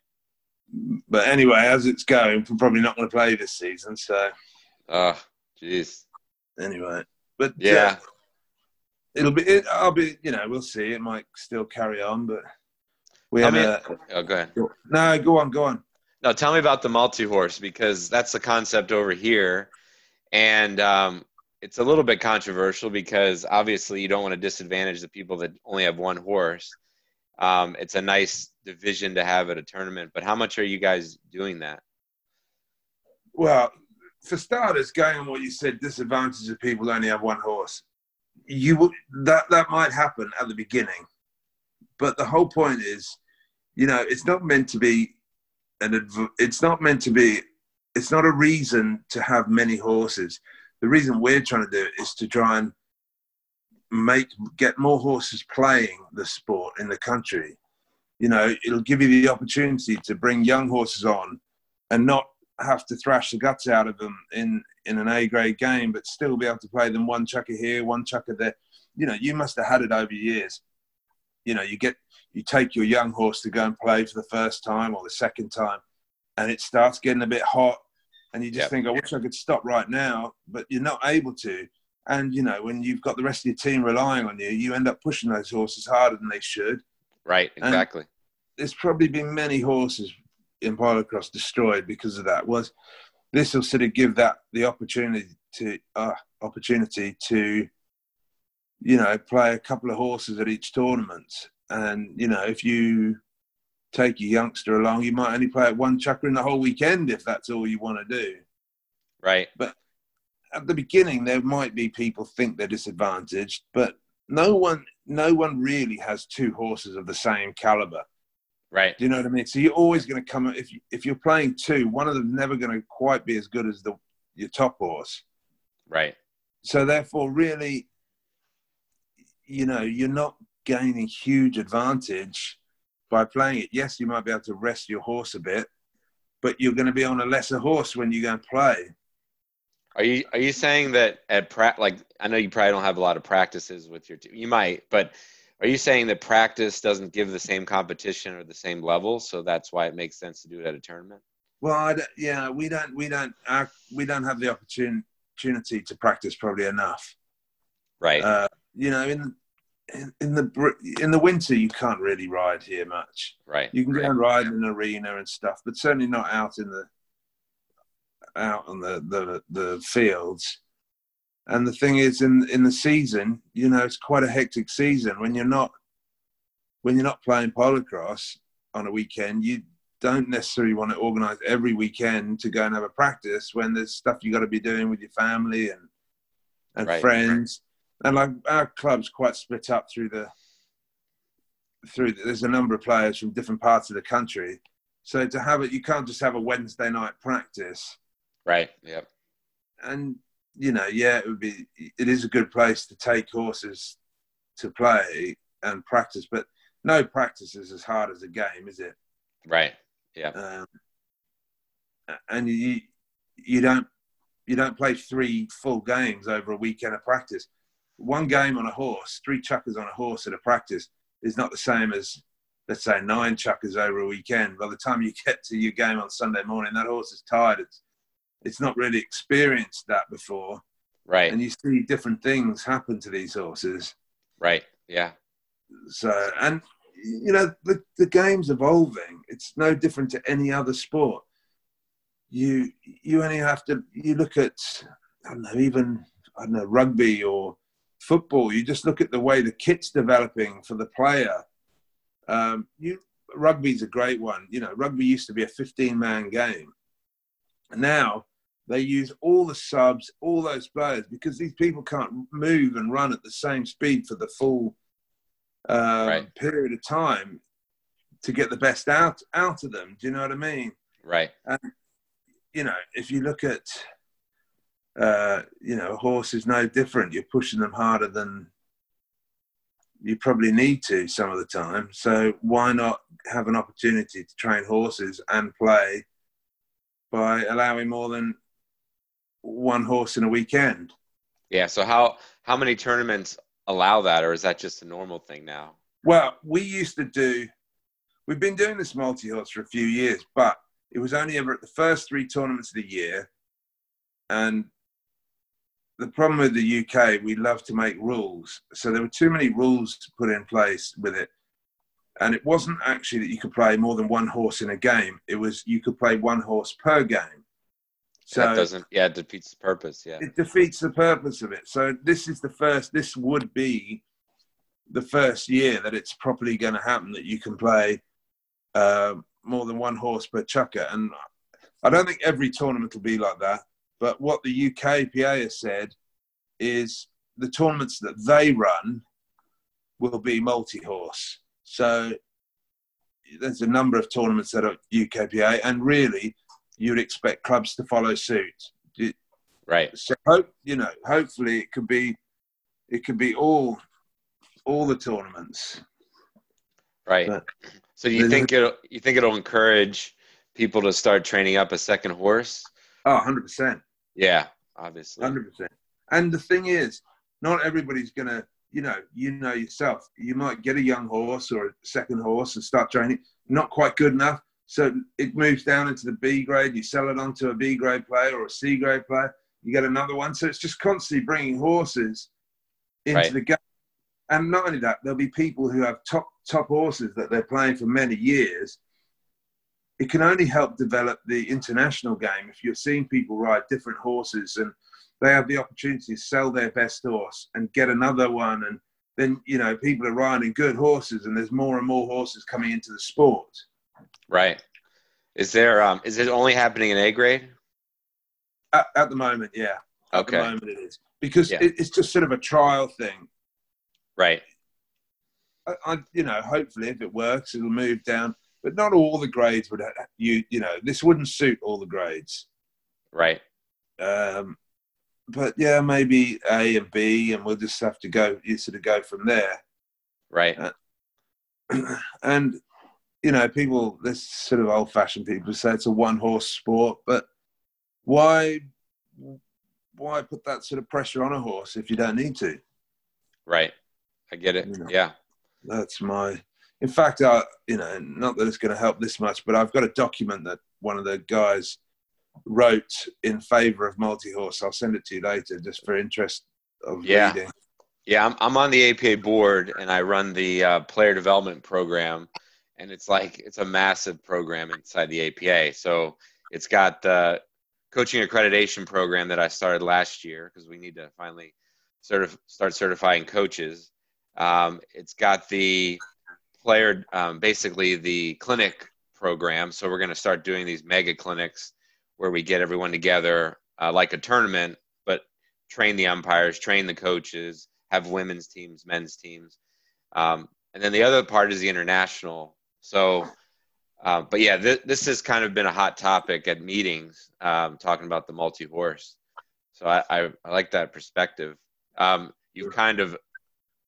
[SPEAKER 2] But anyway, as it's going, we're probably not going to play this season, so.
[SPEAKER 1] Oh, jeez.
[SPEAKER 2] Anyway, but
[SPEAKER 1] yeah, uh,
[SPEAKER 2] it'll be. It, I'll be. You know, we'll see. It might still carry on, but we
[SPEAKER 1] have. A, oh, go ahead.
[SPEAKER 2] No, go on, go on.
[SPEAKER 1] No, tell me about the multi horse because that's the concept over here, and um, it's a little bit controversial because obviously you don't want to disadvantage the people that only have one horse. Um, it's a nice division to have at a tournament, but how much are you guys doing that?
[SPEAKER 2] Well, for starters, going on what you said, disadvantage of people only have one horse. You that that might happen at the beginning, but the whole point is, you know, it's not meant to be an. It's not meant to be. It's not a reason to have many horses. The reason we're trying to do it is to try and make get more horses playing the sport in the country. You know, it'll give you the opportunity to bring young horses on and not have to thrash the guts out of them in in an A grade game, but still be able to play them one chukker here, one chukker there. You know, you must have had it over years. You know, you get you take your young horse to go and play for the first time or the second time, and it starts getting a bit hot, and you just yep. think, I wish I could stop right now, but you're not able to. And you know, when you've got the rest of your team relying on you, you end up pushing those horses harder than they should.
[SPEAKER 1] Right, exactly. And
[SPEAKER 2] there's probably been many horses in polocross destroyed because of that was this will sort of give that the opportunity to uh, opportunity to you know play a couple of horses at each tournament. And you know if you take your youngster along you might only play at one chukker in the whole weekend if that's all you want to do.
[SPEAKER 1] Right.
[SPEAKER 2] But at the beginning there might be people think they're disadvantaged but no one no one really has two horses of the same caliber
[SPEAKER 1] Right.
[SPEAKER 2] Do you know what I mean? So you're always going to come if you, if you're playing two, one of them's never going to quite be as good as the your top horse.
[SPEAKER 1] Right.
[SPEAKER 2] So therefore, really, you know, you're not gaining huge advantage by playing it. Yes, you might be able to rest your horse a bit, but you're going to be on a lesser horse when you go and play.
[SPEAKER 1] Are you are you saying that at pra- like I know you probably don't have a lot of practices with your team. You might, but are you saying that practice doesn't give the same competition or the same level, so that's why it makes sense to do it at a tournament?
[SPEAKER 2] Well, yeah, we don't we don't our, we don't have the opportunity to practice probably enough.
[SPEAKER 1] Right.
[SPEAKER 2] Uh, you know, in in, in the in the winter you can't really ride here much.
[SPEAKER 1] Right.
[SPEAKER 2] You can
[SPEAKER 1] right.
[SPEAKER 2] go and ride in an arena and stuff, but certainly not out in the out on the the, the fields. And the thing is, in in the season, you know, it's quite a hectic season when you're not when you're not playing polocrosse on a weekend. You don't necessarily want to organise every weekend to go and have a practice when there's stuff you got to be doing with your family and and
[SPEAKER 1] Right.
[SPEAKER 2] friends and like our club's quite split up through the through the, there's a number of players from different parts of the country so to have it you can't just have a wednesday night practice
[SPEAKER 1] Right. Yep.
[SPEAKER 2] and you know yeah it would be it is a good place to take horses to play and practice but no practice is as hard as a game is it
[SPEAKER 1] Right. Yeah.
[SPEAKER 2] um, and you you don't you don't play three full games over a weekend of practice. One game on a horse, three chukkers on a horse at a practice is not the same as let's say nine chukkers over a weekend. By the time you get to your game on Sunday morning, that horse is tired. It's it's not really experienced that before,
[SPEAKER 1] Right.
[SPEAKER 2] and you see different things happen to these horses.
[SPEAKER 1] Right. Yeah.
[SPEAKER 2] So, and you know, the, the game's evolving. It's no different to any other sport. You you only have to you look at I don't know even I don't know rugby or football. You just look at the way the kit's developing for the player. Um, you rugby's a great one. You know, rugby used to be a 15 man game. And Now they use all the subs, all those players because these people can't move and run at the same speed for the full um,
[SPEAKER 1] Right.
[SPEAKER 2] period of time to get the best out out of them. Do you know what I mean?
[SPEAKER 1] Right.
[SPEAKER 2] You know, if you look at, uh, you know, a horse is no different. You're pushing them harder than you probably need to some of the time. So why not have an opportunity to train horses and play by allowing more than one horse in a weekend?
[SPEAKER 1] Yeah. So how how many tournaments allow that, or is that just a normal thing now?
[SPEAKER 2] Well, we used to do, we've been doing this multi horse for a few years, but it was only ever at the first three tournaments of the year. And the problem with the UK, we love to make rules. So there were too many rules to put in place with it. And it wasn't actually that you could play more than one horse in a game, it was you could play one horse per game. So
[SPEAKER 1] that doesn't. Yeah, it defeats the purpose. Yeah.
[SPEAKER 2] it defeats the purpose of it. So this is the first. This would be the first year that it's properly going to happen that you can play uh, more than one horse per chukker. And I don't think every tournament will be like that. But what the UKPA has said is the tournaments that they run will be multi-horse. So there's a number of tournaments that are UKPA, and really, you'd expect clubs to follow suit.
[SPEAKER 1] Right.
[SPEAKER 2] So hope you know. Hopefully, it could be, it could be all, all the tournaments.
[SPEAKER 1] Right.
[SPEAKER 2] But-
[SPEAKER 1] So you think it you think it'll encourage people to start training up a second horse?
[SPEAKER 2] Oh, 100 percent,
[SPEAKER 1] Yeah, obviously.
[SPEAKER 2] hundred percent. And the thing is, not everybody's gonna. You know, you know yourself. You might get a young horse or a second horse and start training. Not quite good enough, so it moves down into the B grade. You sell it on to a B grade player or a C grade player. You get another one. So it's just constantly bringing horses into
[SPEAKER 1] Right.
[SPEAKER 2] the game. And not only that, there'll be people who have top top horses that they're playing for many years. It can only help develop the international game if you're seeing people ride different horses and they have the opportunity to sell their best horse and get another one and then you know people are riding good horses and there's more and more horses coming into the sport
[SPEAKER 1] Right. Is there um is it only happening in A grade?
[SPEAKER 2] at, at the moment yeah at
[SPEAKER 1] Okay.
[SPEAKER 2] the moment it is because
[SPEAKER 1] Yeah.
[SPEAKER 2] it, it's just sort of a trial thing
[SPEAKER 1] Right.
[SPEAKER 2] I, I, you know, hopefully, if it works, it'll move down. But not all the grades would. You, you know, this wouldn't suit all the grades.
[SPEAKER 1] Right.
[SPEAKER 2] Um, but yeah, maybe A and B, and we'll just have to go. You sort of go from there.
[SPEAKER 1] Right.
[SPEAKER 2] and you know, people, this sort of old fashioned people say it's a one horse sport, but why, why put that sort of pressure on a horse if you don't need to?
[SPEAKER 1] Right. I get it.
[SPEAKER 2] You know.
[SPEAKER 1] Yeah.
[SPEAKER 2] That's my, in fact, I, you know, not that it's going to help this much, but I've got a document that one of the guys wrote in favor of multi-horse. I'll send it to you later just for interest of
[SPEAKER 1] Yeah.
[SPEAKER 2] reading.
[SPEAKER 1] Yeah, I'm, I'm on the APA board and I run the uh, player development program. And it's like, it's a massive program inside the APA. So it's got the coaching accreditation program that I started last year because we need to finally certif- start certifying coaches. Um, it's got the player, um, basically the clinic program. So we're going to start doing these mega clinics where we get everyone together uh, like a tournament, but train the umpires, train the coaches, have women's teams, men's teams. Um, and then the other part is the international. So, uh, but yeah, th- this has kind of been a hot topic at meetings, um, talking about the multi horse. So I, I, I like that perspective. Um, you've kind of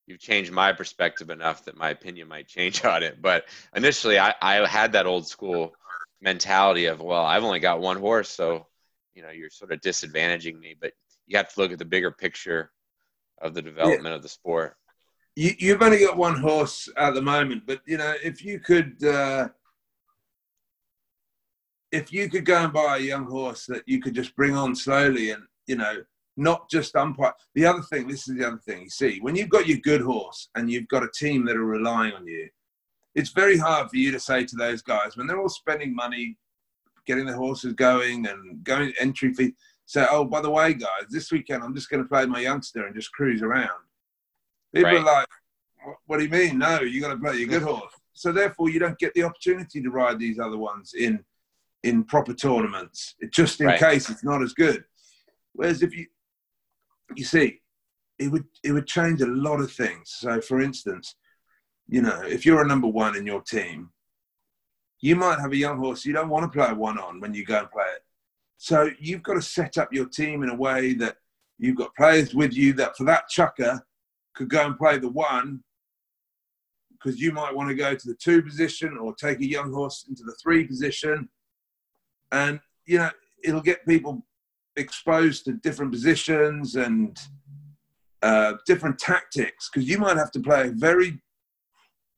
[SPEAKER 1] you've changed my perspective enough that my opinion might change on it. But initially, I, I had that old school mentality of, well, I've only got one horse, so you know you're sort of disadvantaging me. But you have to look at the bigger picture of the development of the sport.
[SPEAKER 2] You, you've only got one horse at the moment, but you know, if you could, uh, if you could go and buy a young horse that you could just bring on slowly and you know, not just umpire. The other thing, this is the other thing. You see, when you've got your good horse and you've got a team that are relying on you, it's very hard for you to say to those guys when they're all spending money, getting the horses going and going entry fee. Say, oh, by the way, guys, this weekend I'm just going to play my youngster and just cruise around. People
[SPEAKER 1] Right.
[SPEAKER 2] are like, "What- "What do you mean? No, you got to play your good horse." So therefore, you don't get the opportunity to ride these other ones in in proper tournaments, just in
[SPEAKER 1] Right.
[SPEAKER 2] case it's not as good. Whereas if you you see, it would it would change a lot of things. So, for instance, you know, if you're a number one in your team, you might have a young horse you don't want to play one on when you go and play it. So you've got to set up your team in a way that you've got players with you that for that chukker could go and play the one because you might want to go to the two position or take a young horse into the three position. And, you know, it'll get people exposed to different positions and uh, different tactics because you might have to play a very,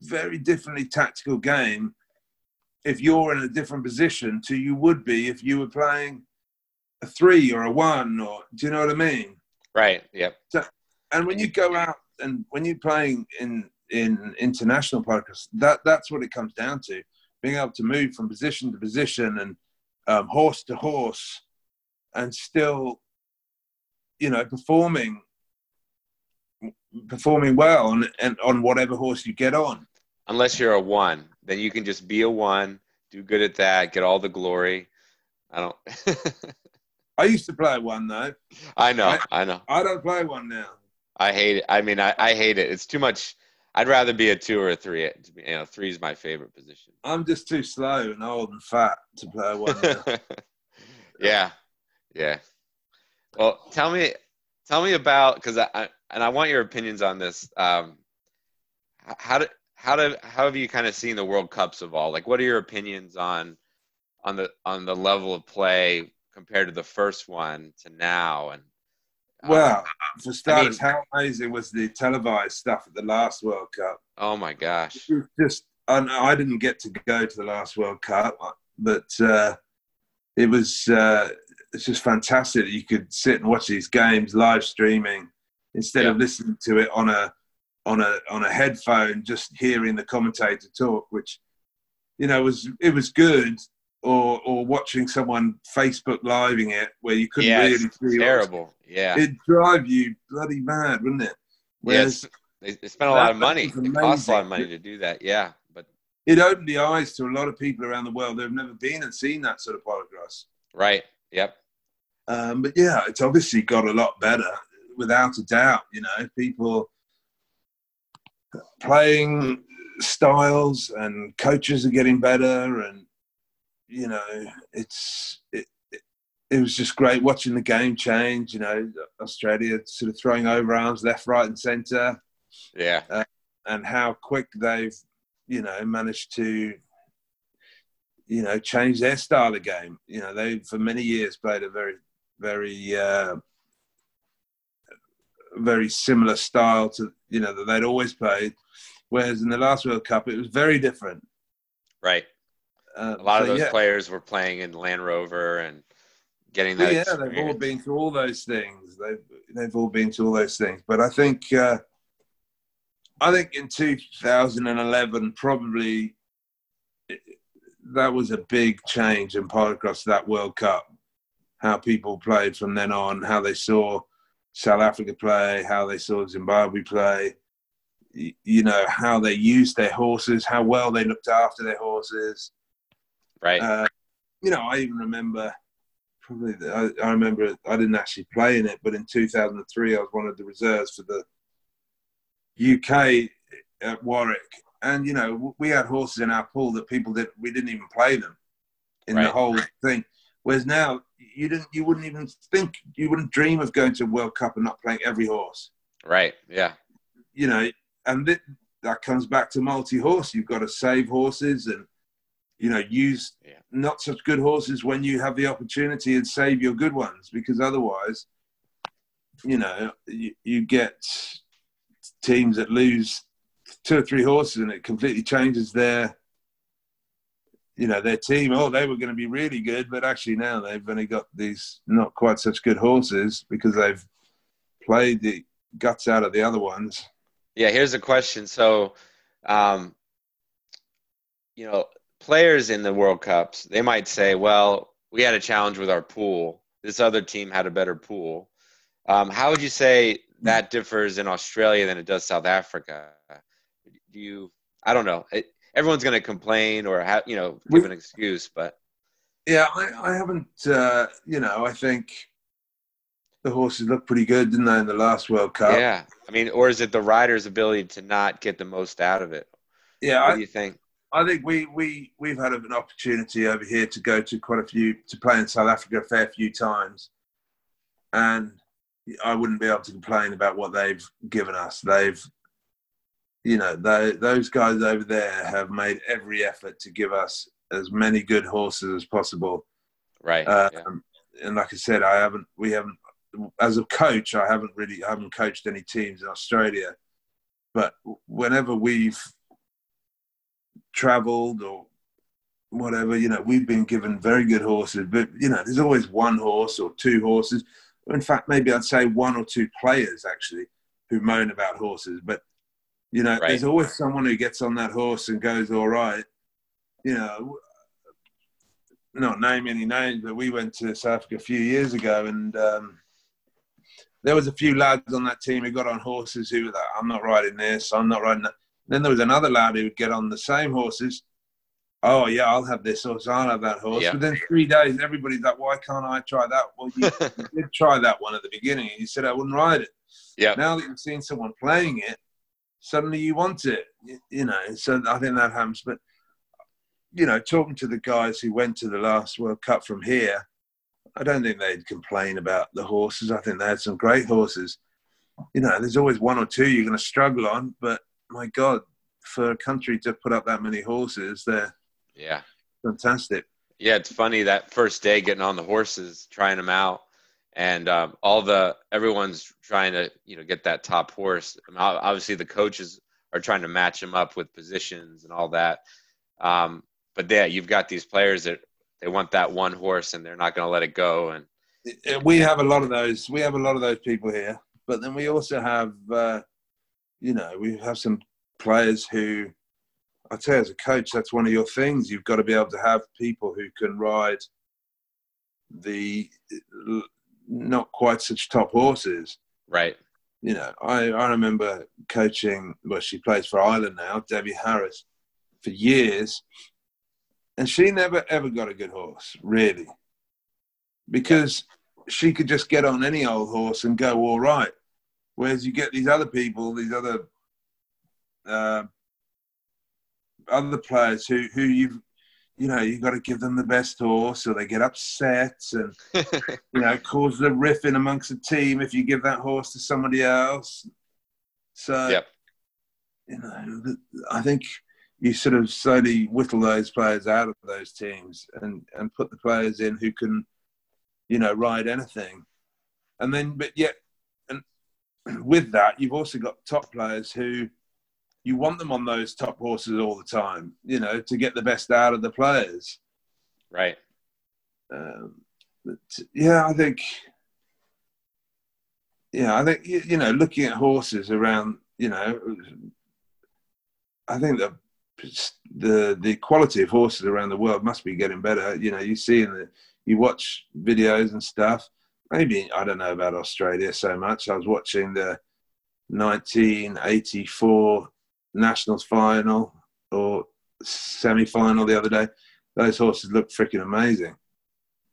[SPEAKER 2] very differently tactical game if you're in a different position to you would be if you were playing a three or a one or do you know what I mean?
[SPEAKER 1] Right. Yep.
[SPEAKER 2] And when you go out and when you're playing in in international polocross, that that's what it comes down to: being able to move from position to position and um, horse to horse, and still, you know, performing performing well on and on whatever horse you get on.
[SPEAKER 1] Unless you're a one, then you can just be a one, do good at that, get all the glory. I don't.
[SPEAKER 2] I used to play one though.
[SPEAKER 1] I know. I know.
[SPEAKER 2] I don't play one now.
[SPEAKER 1] I hate it. I mean, I, I hate it. It's too much. I'd rather be a two or a three. You know, three is my favorite position.
[SPEAKER 2] I'm just too slow and old and fat to play one.
[SPEAKER 1] Yeah, yeah. Well, tell me, tell me about because I, I and I want your opinions on this. Um, how do how do how have you kind of seen the World Cups evolve? Like, what are your opinions on on the on the level of play compared to the first one to now? And
[SPEAKER 2] well, for starters, how amazing was the televised stuff at the last World Cup?
[SPEAKER 1] oh my gosh,
[SPEAKER 2] just and I didn't get to go to the last World Cup, but uh, it was uh, it's just fantastic. that You could sit and watch these games live streaming instead of listening to it on a on a on a headphone, just hearing the commentator talk, which you know was it was good. Or, or watching someone Facebook living it where you couldn't
[SPEAKER 1] yeah,
[SPEAKER 2] really see
[SPEAKER 1] terrible. Yeah,
[SPEAKER 2] It'd drive you bloody mad, wouldn't it?
[SPEAKER 1] yes.
[SPEAKER 2] Whereas
[SPEAKER 1] They, they spent a lot of money. It costs a lot of money to do that. Yeah, but
[SPEAKER 2] it opened the eyes to a lot of people around the world that have never been and seen that sort of polocross.
[SPEAKER 1] right. Yep.
[SPEAKER 2] Um, but yeah, it's obviously got a lot better, without a doubt. You know, people playing styles and coaches are getting better, and you know, it's it, it, it was just great watching the game change. You know, Australia sort of throwing overarms left, right, and centre.
[SPEAKER 1] Yeah.
[SPEAKER 2] and how quick they've you know managed to you know, change their style of game. You know, they for many years played a very, very, uh, very similar style to you know that they'd always played. Whereas in the last World Cup, it was very different.
[SPEAKER 1] Right. Uh, a lot so, of those yeah. players were playing in Land Rover and getting that.
[SPEAKER 2] Yeah, experience. they've all been through all those things. They've they've all been through all those things. But I think uh, I think in 2011 probably that was a big change in polocross that World Cup. How people played from then on, how they saw South Africa play, how they saw Zimbabwe play, you know, how they used their horses, how well they looked after their horses.
[SPEAKER 1] Right. Uh,
[SPEAKER 2] you know, I even remember probably I, I, remember I didn't actually play in it, but in 2003 I was one of the reserves for the UK at Warwick, and you know we had horses in our pool that people did we didn't even play them in right. the whole thing. Whereas now you didn't you wouldn't even think you wouldn't dream of going to a World Cup and not playing every horse.
[SPEAKER 1] Right. Yeah.
[SPEAKER 2] You know, and th- that comes back to multi-horse. You've got to save horses and you know use yeah. not such good horses when you have the opportunity and save your good ones because otherwise, you know, you, you get teams that lose two or three horses and it completely changes their you know their team. Oh they were going to be really good but actually now they've only got these not quite such good horses because they've played the guts out of the other ones.
[SPEAKER 1] Yeah here's a question. So um, you know players in the world cups they might say well we had a challenge with our pool this other team had a better pool um, how would you say that differs in australia than it does south africa do you? I don't know. It, everyone's going to complain or have you know give an excuse, but
[SPEAKER 2] yeah, I, I haven't. Uh, you know, I think the horses looked pretty good, didn't they, in the last World Cup?
[SPEAKER 1] Yeah, I mean, or is it the rider's ability to not get the most out of it?
[SPEAKER 2] Yeah,
[SPEAKER 1] what
[SPEAKER 2] I,
[SPEAKER 1] do you think?
[SPEAKER 2] I think we we we've had an opportunity over here to go to quite a few to play in South Africa a fair few times, and I wouldn't be able to complain about what they've given us. They've you know, they, those guys over there have made every effort to give us as many good horses as possible.
[SPEAKER 1] Right. Um, yeah.
[SPEAKER 2] And like I said, I haven't, we haven't, as a coach, I haven't really, I haven't coached any teams in Australia. But whenever we've traveled or whatever, you know, we've been given very good horses. But, you know, there's always one horse or two horses. In fact, maybe I'd say one or two players actually who moan about horses. But you know, right. there's always someone who gets on that horse and goes, all right. You know, not name any names, but we went to South Africa a few years ago and um, there was a few lads on that team who got on horses who were like, I'm not riding this, I'm not riding that. Then there was another lad who would get on the same horses. Oh yeah, I'll have this horse. I'll have that horse. Yeah. Within three days, everybody's like, "Why can't I try that?" Well, you, you did try that one at the beginning, and you said I wouldn't ride it.
[SPEAKER 1] Yeah.
[SPEAKER 2] Now that you've seen someone playing it, suddenly you want it, you know. So I think that happens. But you know, talking to the guys who went to the last World Cup from here, I don't think they'd complain about the horses. I think they had some great horses. You know, there's always one or two you're going to struggle on, but my God, for a country to put up that many horses, they're
[SPEAKER 1] yeah
[SPEAKER 2] fantastic.
[SPEAKER 1] Yeah, it's funny that first day getting on the horses, trying them out and um, all the everyone's trying to you know get that top horse. Mean, obviously, the coaches are trying to match them up with positions and all that. Um, but yeah, you've got these players that they want that one horse and they're not going to let it go. And
[SPEAKER 2] we have a lot of those. We have a lot of those people here. But then we also have, uh, you know, we have some players who, I'd say as a coach, that's one of your things. You've got to be able to have people who can ride the not quite such top horses.
[SPEAKER 1] Right.
[SPEAKER 2] You know, I, I remember coaching, well, she plays for Ireland now, Debbie Harris, for years. And she never ever got a good horse, really. Because she could just get on any old horse and go all right. Whereas you get these other people, these other uh, other players who who you've you know, you've got to give them the best horse, or they get upset and you know cause a riffing amongst the team if you give that horse to somebody else. So,
[SPEAKER 1] yep.
[SPEAKER 2] you know, I think you sort of slowly whittle those players out of those teams and and put the players in who can, you know, ride anything, and then but yet, with that you've also got top players who you want them on those top horses all the time, you know, to get the best out of the players.
[SPEAKER 1] Right.
[SPEAKER 2] Um, but yeah, I think. Yeah, I think you know, looking at horses around, you know, I think the the the quality of horses around the world must be getting better. You know, you see in the you watch videos and stuff. Maybe I don't know about Australia so much. I was watching the 1984 Nationals final or semi final the other day. Those horses looked freaking amazing.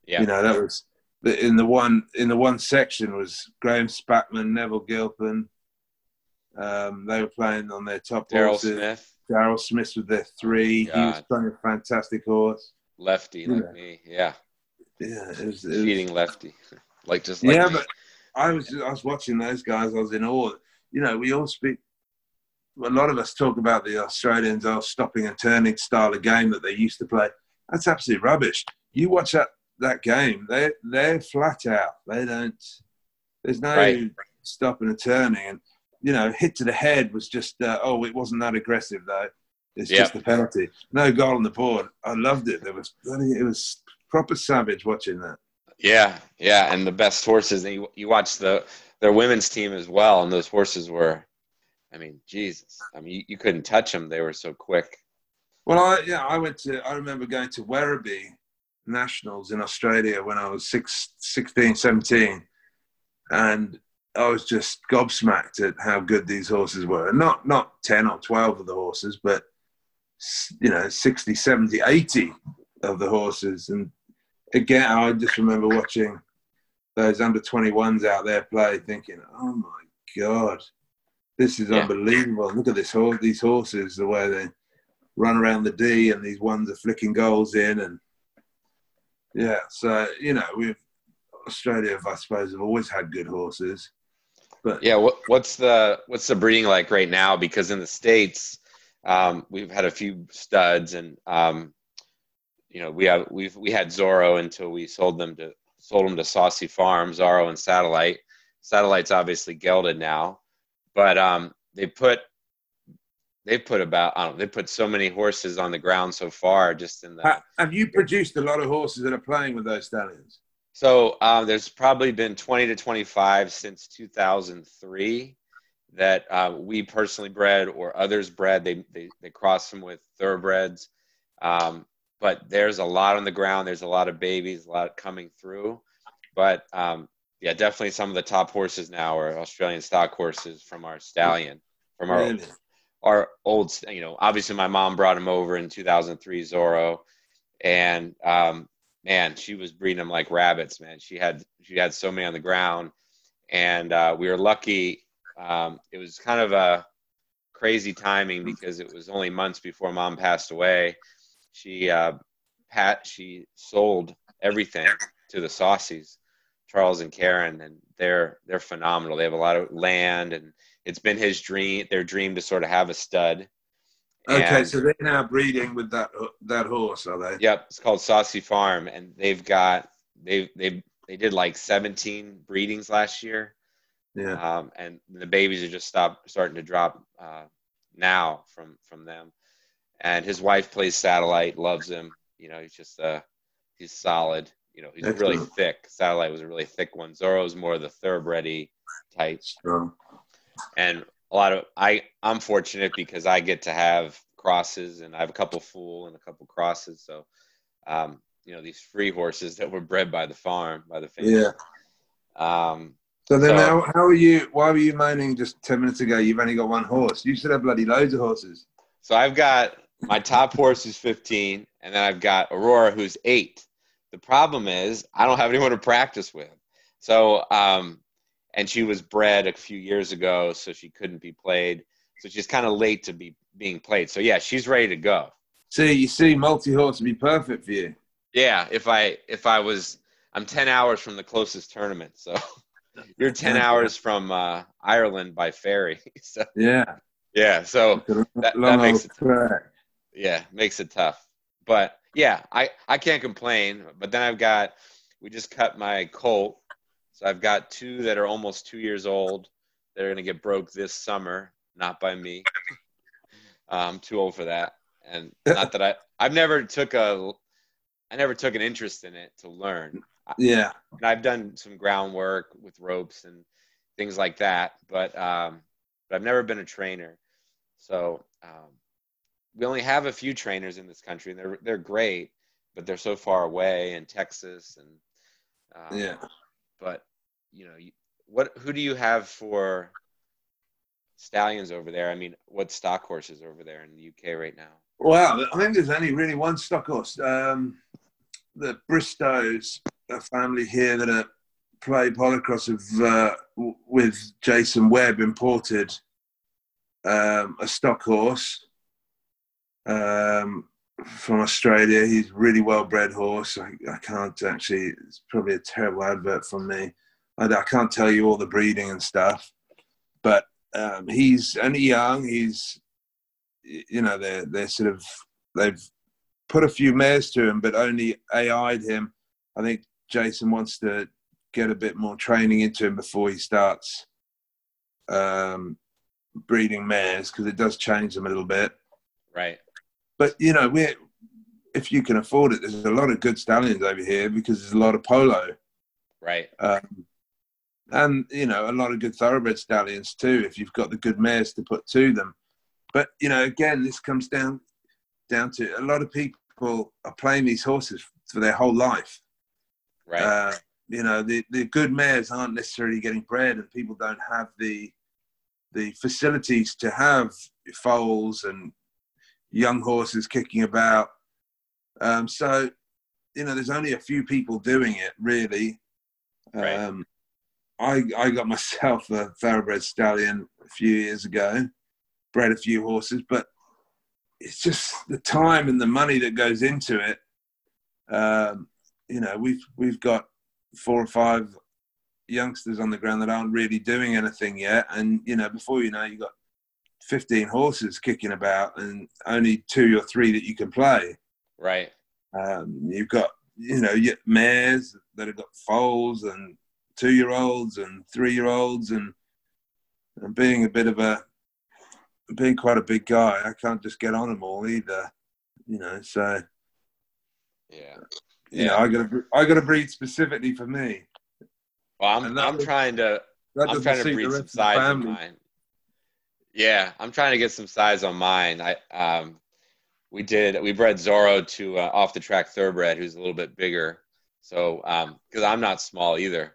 [SPEAKER 1] Yeah.
[SPEAKER 2] You know, that was in the one in the one section was Graham Spachman, Neville Gilpin. Um, they were playing on their top
[SPEAKER 1] Daryl
[SPEAKER 2] horses.
[SPEAKER 1] Smith,
[SPEAKER 2] Daryl Smith with their three. He was playing a fantastic horse.
[SPEAKER 1] lefty like
[SPEAKER 2] Yeah.
[SPEAKER 1] me. Yeah.
[SPEAKER 2] Yeah, it was, it was-
[SPEAKER 1] Cheating lefty. like just like
[SPEAKER 2] yeah, but I was I was watching those guys. I was in awe. You know, we all speak. A lot of us talk about the Australians, oh, stopping and turning style of game that they used to play. That's absolute rubbish. You watch that that game; they they're flat out. They don't. There's no
[SPEAKER 1] Right.
[SPEAKER 2] stopping and turning, and you know, hit to the head was just uh, oh, it wasn't that aggressive though. It's
[SPEAKER 1] Yeah.
[SPEAKER 2] just a penalty. No goal on the board. I loved it. There was it was proper savage watching that.
[SPEAKER 1] Yeah, yeah, and the best horses. And you, you watch the their women's team as well, and those horses were, I mean, Jesus. I mean, you, you couldn't touch them; they were so quick.
[SPEAKER 2] Well, I yeah, I went to. I remember going to Werribee Nationals in Australia when I was six, 16, 17, and I was just gobsmacked at how good these horses were. Not not ten or twelve of the horses, but you know, 60, 70, 80 of the horses. And again, I just remember watching those under 21s out there play, thinking, "Oh my god, this is
[SPEAKER 1] Yeah.
[SPEAKER 2] unbelievable! Look at this horse, these horses, the way they." run around the D, and these ones are flicking goals in, and yeah. So you know, we've Australia, I suppose, have always had good horses, but
[SPEAKER 1] Yeah, what, what's the what's the breeding like right now? Because in the states, um, we've had a few studs, and um, you know, we have we've we had Zorro until we sold them to sold them to Saucy Farm, Zorro and Satellite. Satellite's obviously gelded now, but um, they put they put about I don't know, they put so many horses on the ground so far just in the
[SPEAKER 2] Ha- have you produced a lot of horses that are playing with those stallions?
[SPEAKER 1] So um, there's probably been 20 to 25 since 2003 that uh, we personally bred or others bred. They, they, they cross them with thoroughbreds. Um, but there's a lot on the ground. There's a lot of babies, a lot coming through. But um, yeah, definitely some of the top horses now are Australian stock horses from our stallion, from our
[SPEAKER 2] Really?
[SPEAKER 1] our old, you know, obviously my mom brought him over in 2003 Zorro, and um, man, she was breeding them like rabbits, man. She had she had so many on the ground, and uh, we were lucky. Um, it was kind of a crazy timing because it was only months before mom passed away. She uh, Pat she sold everything to the Saucies, Charles and Karen, and they're they're phenomenal. They have a lot of land and it's been his dream their dream to sort of have a stud
[SPEAKER 2] Okay,
[SPEAKER 1] And-
[SPEAKER 2] so they're now breeding with that that horse, are they?
[SPEAKER 1] yep it's called saucy farm and they've got they they they did like 17 breedings last year
[SPEAKER 2] Yeah.
[SPEAKER 1] um, and the babies are just stop starting to drop uh, now from from them and his wife plays satellite loves him you know he's just uh he's solid you know he's really thick satellite was a really thick one zorro's more of the thoroughbred type and a lot of I I'm fortunate because I get to have crosses and I have a couple full and a couple crosses. So, um, you know, these free horses that were bred by the farm by the family.
[SPEAKER 2] Yeah.
[SPEAKER 1] Um,
[SPEAKER 2] So then,
[SPEAKER 1] So-
[SPEAKER 2] how, how are you? Why were you moaning just ten minutes ago? You've only got one horse. You should have bloody loads of horses.
[SPEAKER 1] so I've got my top horse is 15, and then I've got Aurora who's eight. The problem is I don't have anyone to practice with. So, um, and she was bred a few years ago, so she couldn't be played. So she's kind of late to be being played. So yeah, she's ready to go.
[SPEAKER 2] See, you see, multi horse would be perfect for you.
[SPEAKER 1] Yeah, if I if I was I'm 10 hours from the closest tournament. So you're 10 hours from uh, Ireland by ferry. So
[SPEAKER 2] Yeah.
[SPEAKER 1] yeah, so That- that makes
[SPEAKER 2] old trek.
[SPEAKER 1] Yeah, makes it tough. But yeah, I I can't complain. But then I've got we just cut my colt, so I've got two that are almost two years old. They're gonna get broke this summer, not by me. I'm too old for that, and not that I I've never took a I never took an interest in it to learn.
[SPEAKER 2] Yeah,
[SPEAKER 1] and I've done some groundwork with ropes and things like that, but um, but I've never been a trainer. So um, we only have a few trainers in this country, and they're they're great, but they're so far away in Texas and
[SPEAKER 2] um, yeah.
[SPEAKER 1] But you know, what who do you have for stallions over there? I mean, what stock horses over there in the UK right now?
[SPEAKER 2] Well, I think there's only really one stock horse. Um, the Bristows, a family here that are play polocross have uh, with Jason Webb imported um, a stock horse um, from Australia. He's really well bred horse. I, I, can't actually, it's probably a terrible advert from me. I, I can't tell you all the breeding and stuff, but um, he's only young. He's, you know, they're, they're sort of, they've put a few mares to him, but only AI'd him. I think Jason wants to get a bit more training into him before he starts um, breeding mares because it does change them a little bit.
[SPEAKER 1] Right.
[SPEAKER 2] But you know, we if you can afford it, there's a lot of good stallions over here because there's a lot of polo.
[SPEAKER 1] Right.
[SPEAKER 2] Um, and you know, a lot of good thoroughbred stallions too. If you've got the good mares to put to them. But you know, again, this comes down down to a lot of people are playing these horses for their whole life.
[SPEAKER 1] Right. Uh,
[SPEAKER 2] you know, the, the good mares aren't necessarily getting bred, and people don't have the the facilities to have foals and young horses kicking about. Um, so, you know, there's only a few people doing it really.
[SPEAKER 1] Right. Um,
[SPEAKER 2] I I got myself a thoroughbred stallion a few years ago, bred a few horses, but it's just the time and the money that goes into it. Um, you know, we've we've got four or five youngsters on the ground that aren't really doing anything yet, and you know, before you know, you got 15 horses kicking about and only two or three that you can play.
[SPEAKER 1] Right.
[SPEAKER 2] Um, you've got, you know, mares that have got foals and two year olds and three year olds and, and being a bit of a, being quite a big guy, I can't just get on them all either, you know, so.
[SPEAKER 1] Yeah.
[SPEAKER 2] You yeah. know, I gotta, I gotta breed specifically for me.
[SPEAKER 1] Well, I'm, I'm trying to, I'm trying to breed some size in mine. Yeah, I'm trying to get some size on mine. I um, we did we bred Zorro to uh, off the track thoroughbred, who's a little bit bigger. So because um, I'm not small either,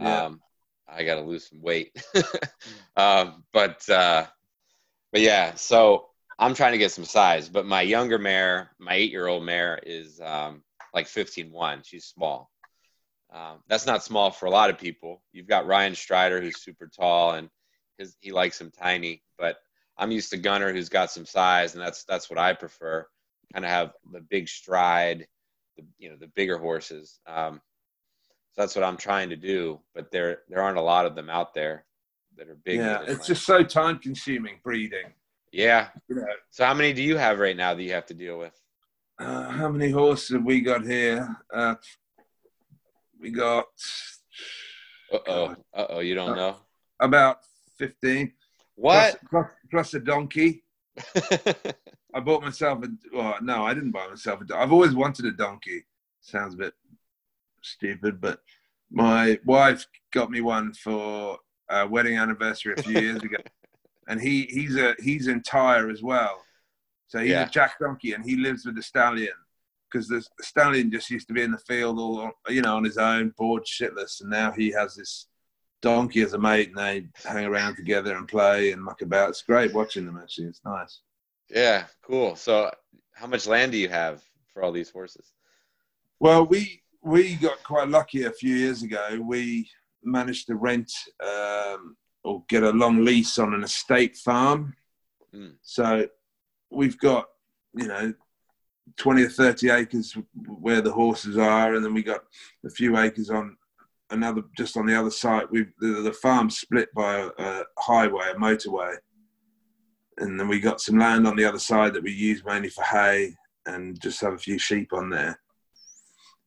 [SPEAKER 1] yeah. um, I got to lose some weight. um, but uh, but yeah, so I'm trying to get some size. But my younger mare, my eight year old mare, is um, like 15-1. She's small. Um, that's not small for a lot of people. You've got Ryan Strider, who's super tall, and his he likes him tiny. But I'm used to Gunner, who's got some size, and that's that's what I prefer. Kind of have the big stride, the you know the bigger horses. Um, so that's what I'm trying to do. But there there aren't a lot of them out there that are big.
[SPEAKER 2] Yeah, it's just so time consuming breeding.
[SPEAKER 1] Yeah. So how many do you have right now that you have to deal with?
[SPEAKER 2] Uh, how many horses have we got here? Uh, we got.
[SPEAKER 1] Uh oh. Uh oh. You don't uh, know.
[SPEAKER 2] About 15.
[SPEAKER 1] What?
[SPEAKER 2] Plus, plus, plus a donkey. I bought myself a. Well, no, I didn't buy myself a. I've always wanted a donkey. Sounds a bit stupid, but my wife got me one for a wedding anniversary a few years ago, and he he's a he's entire as well. So he's yeah. a Jack Donkey, and he lives with the stallion because the stallion just used to be in the field all you know on his own, bored shitless, and now he has this Donkey as a mate, and they hang around together and play and muck about. It's great watching them. Actually, it's nice.
[SPEAKER 1] Yeah, cool. So, how much land do you have for all these horses?
[SPEAKER 2] Well, we we got quite lucky a few years ago. We managed to rent um, or get a long lease on an estate farm. Mm. So we've got you know 20 or 30 acres where the horses are and then we got a few acres on another just on the other side. We the, the farm split by a, a, highway, a motorway, and then we got some land on the other side that we use mainly for hay and just have a few sheep on there.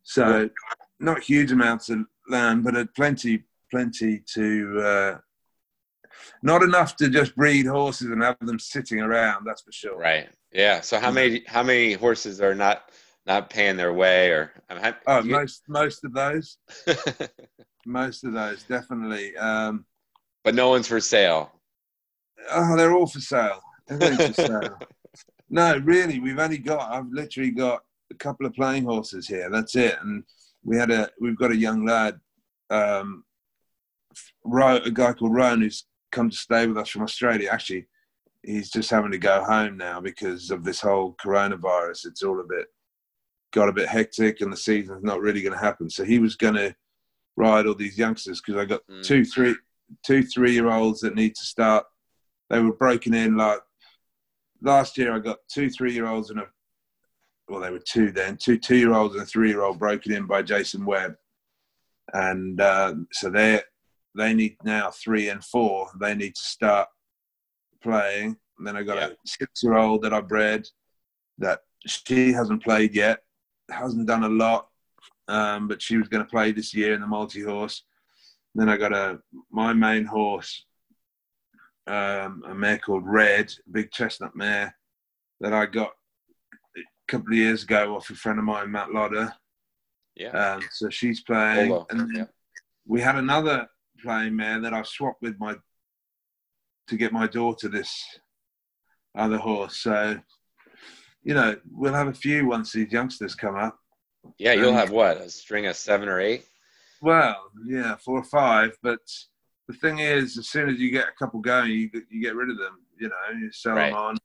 [SPEAKER 2] So not huge amounts of land, but a plenty, plenty to. Uh, not enough to just breed horses and have them sitting around. That's for sure.
[SPEAKER 1] Right. Yeah. So how many how many horses are not not paying their way or? I
[SPEAKER 2] oh, you... most most of those. most of those definitely. Um,
[SPEAKER 1] but no one's for sale.
[SPEAKER 2] Oh, they're all for sale. for sale. no, really, we've only got. I've literally got a couple of playing horses here. That's it. And we had a. We've got a young lad, um, a guy called Rowan, who's come to stay with us from Australia. Actually, he's just having to go home now because of this whole coronavirus. It's all a bit got a bit hectic, and the season's not really going to happen. So he was going to ride all these youngsters because I got mm. two, three, two, three year olds that need to start they were broken in like last year. I got two three year olds and a well, they were two then, two two year olds and a three year old broken in by Jason Webb, and uh, so they they need now three and four. They need to start playing. And then I got yeah. a six year old that I bred that she hasn't played yet, hasn't done a lot, um, but she was going to play this year in the multi horse. Then I got a my main horse um, a mare called Red, big chestnut mare that I got a couple of years ago off a friend of mine, Matt Lodder.
[SPEAKER 1] Yeah.
[SPEAKER 2] Um, so she's playing, and yeah. we had another playing mare that I swapped with my to get my daughter this other horse. So, you know, we'll have a few once these youngsters come up.
[SPEAKER 1] Yeah, you'll have what a string of seven or eight.
[SPEAKER 2] Well, yeah, four or five, but the thing is, as soon as you get a couple going, you you get rid of them. You know, you sell right. them on.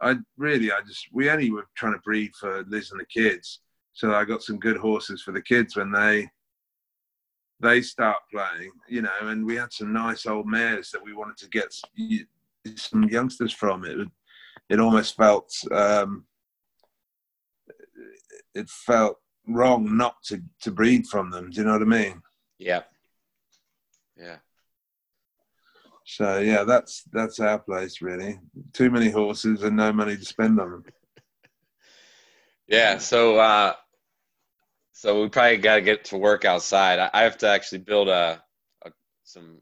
[SPEAKER 2] I really, I just we only were trying to breed for Liz and the kids, so I got some good horses for the kids when they they start playing. You know, and we had some nice old mares that we wanted to get some youngsters from. It it almost felt um, it felt wrong not to to breed from them. Do you know what I mean?
[SPEAKER 1] Yeah. Yeah.
[SPEAKER 2] So yeah, that's that's our place really. Too many horses and no money to spend on them.
[SPEAKER 1] yeah. So uh, so we probably got to get to work outside. I, I have to actually build a, a some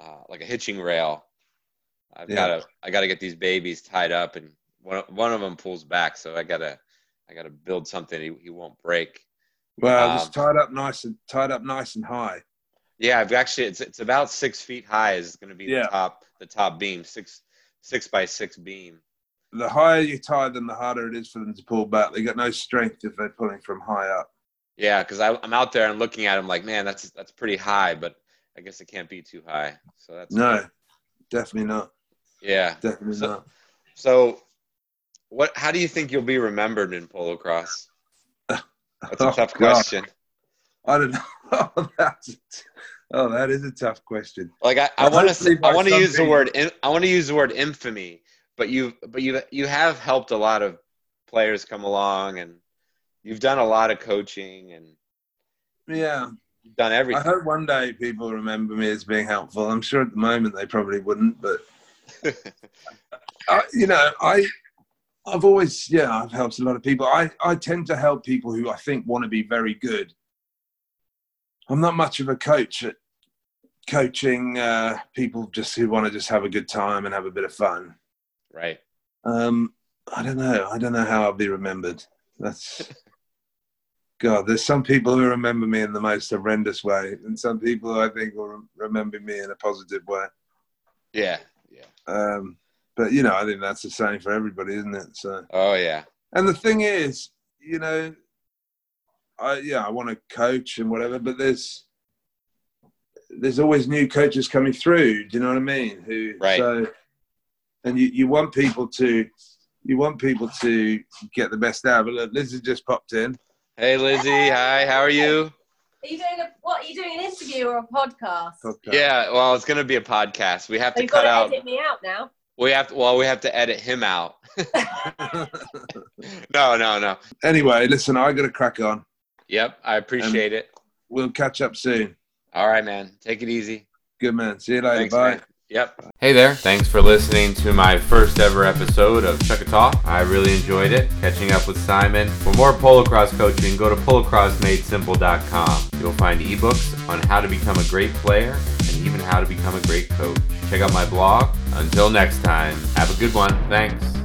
[SPEAKER 1] uh, like a hitching rail. I've yeah. got to I got to get these babies tied up, and one one of them pulls back, so I gotta I gotta build something he, he won't break.
[SPEAKER 2] Well, um, just tied up nice and tied up nice and high.
[SPEAKER 1] Yeah, I've actually it's it's about six feet high. Is going to be yeah. the top the top beam six six by six beam.
[SPEAKER 2] The higher you tie them, the harder it is for them to pull back. They got no strength if they're pulling from high up.
[SPEAKER 1] Yeah, because I'm out there and looking at them like, man, that's that's pretty high, but I guess it can't be too high. So that's
[SPEAKER 2] no, definitely not.
[SPEAKER 1] Yeah,
[SPEAKER 2] definitely
[SPEAKER 1] so,
[SPEAKER 2] not.
[SPEAKER 1] So, what? How do you think you'll be remembered in polocross? That's a oh, tough question.
[SPEAKER 2] I don't know. Oh, that's oh, that is a tough question.
[SPEAKER 1] Like I, I want to I want to use the word I want to use the word infamy, but you but you you have helped a lot of players come along and you've done a lot of coaching and
[SPEAKER 2] yeah
[SPEAKER 1] done everything.
[SPEAKER 2] I hope one day people remember me as being helpful. I'm sure at the moment they probably wouldn't, but I, you know I I've always yeah I've helped a lot of people. I I tend to help people who I think want to be very good I'm not much of a coach at coaching uh, people just who want to just have a good time and have a bit of fun.
[SPEAKER 1] Right.
[SPEAKER 2] Um, I don't know. I don't know how I'll be remembered. That's God. There's some people who remember me in the most horrendous way, and some people I think will remember me in a positive way.
[SPEAKER 1] Yeah.
[SPEAKER 2] Um, but you know, I think that's the same for everybody, isn't it? So.
[SPEAKER 1] Oh yeah.
[SPEAKER 2] And the thing is, you know, I yeah, I want to coach and whatever, but there's there's always new coaches coming through. Do you know what I mean? Who
[SPEAKER 1] right.
[SPEAKER 2] so and you, you want people to you want people to get the best out. But look, Lizzie just popped in.
[SPEAKER 1] Hey Lizzie, hi. How are you?
[SPEAKER 3] Are you doing a what? Are you doing an interview or a podcast? podcast.
[SPEAKER 1] Yeah, well, it's going to be a podcast. We have
[SPEAKER 3] so
[SPEAKER 1] to cut out.
[SPEAKER 3] Edit me out now.
[SPEAKER 1] We have to. Well, we have to edit him out. no, no, no.
[SPEAKER 2] Anyway, listen, I got to crack on.
[SPEAKER 1] Yep, I appreciate and it.
[SPEAKER 2] We'll catch up soon.
[SPEAKER 1] All right, man. Take it easy.
[SPEAKER 2] Good man. See you later. Thanks, Bye. Man.
[SPEAKER 4] Yep.
[SPEAKER 1] Hey there. Thanks for listening to my first ever episode of Chukka Talk. I really enjoyed it. Catching up with Simon. For more polocross coaching, go to polocrossmadesimple.com. You'll find ebooks on how to become a great player and even how to become a great coach. Check out my blog. Until next time, have a good one. Thanks.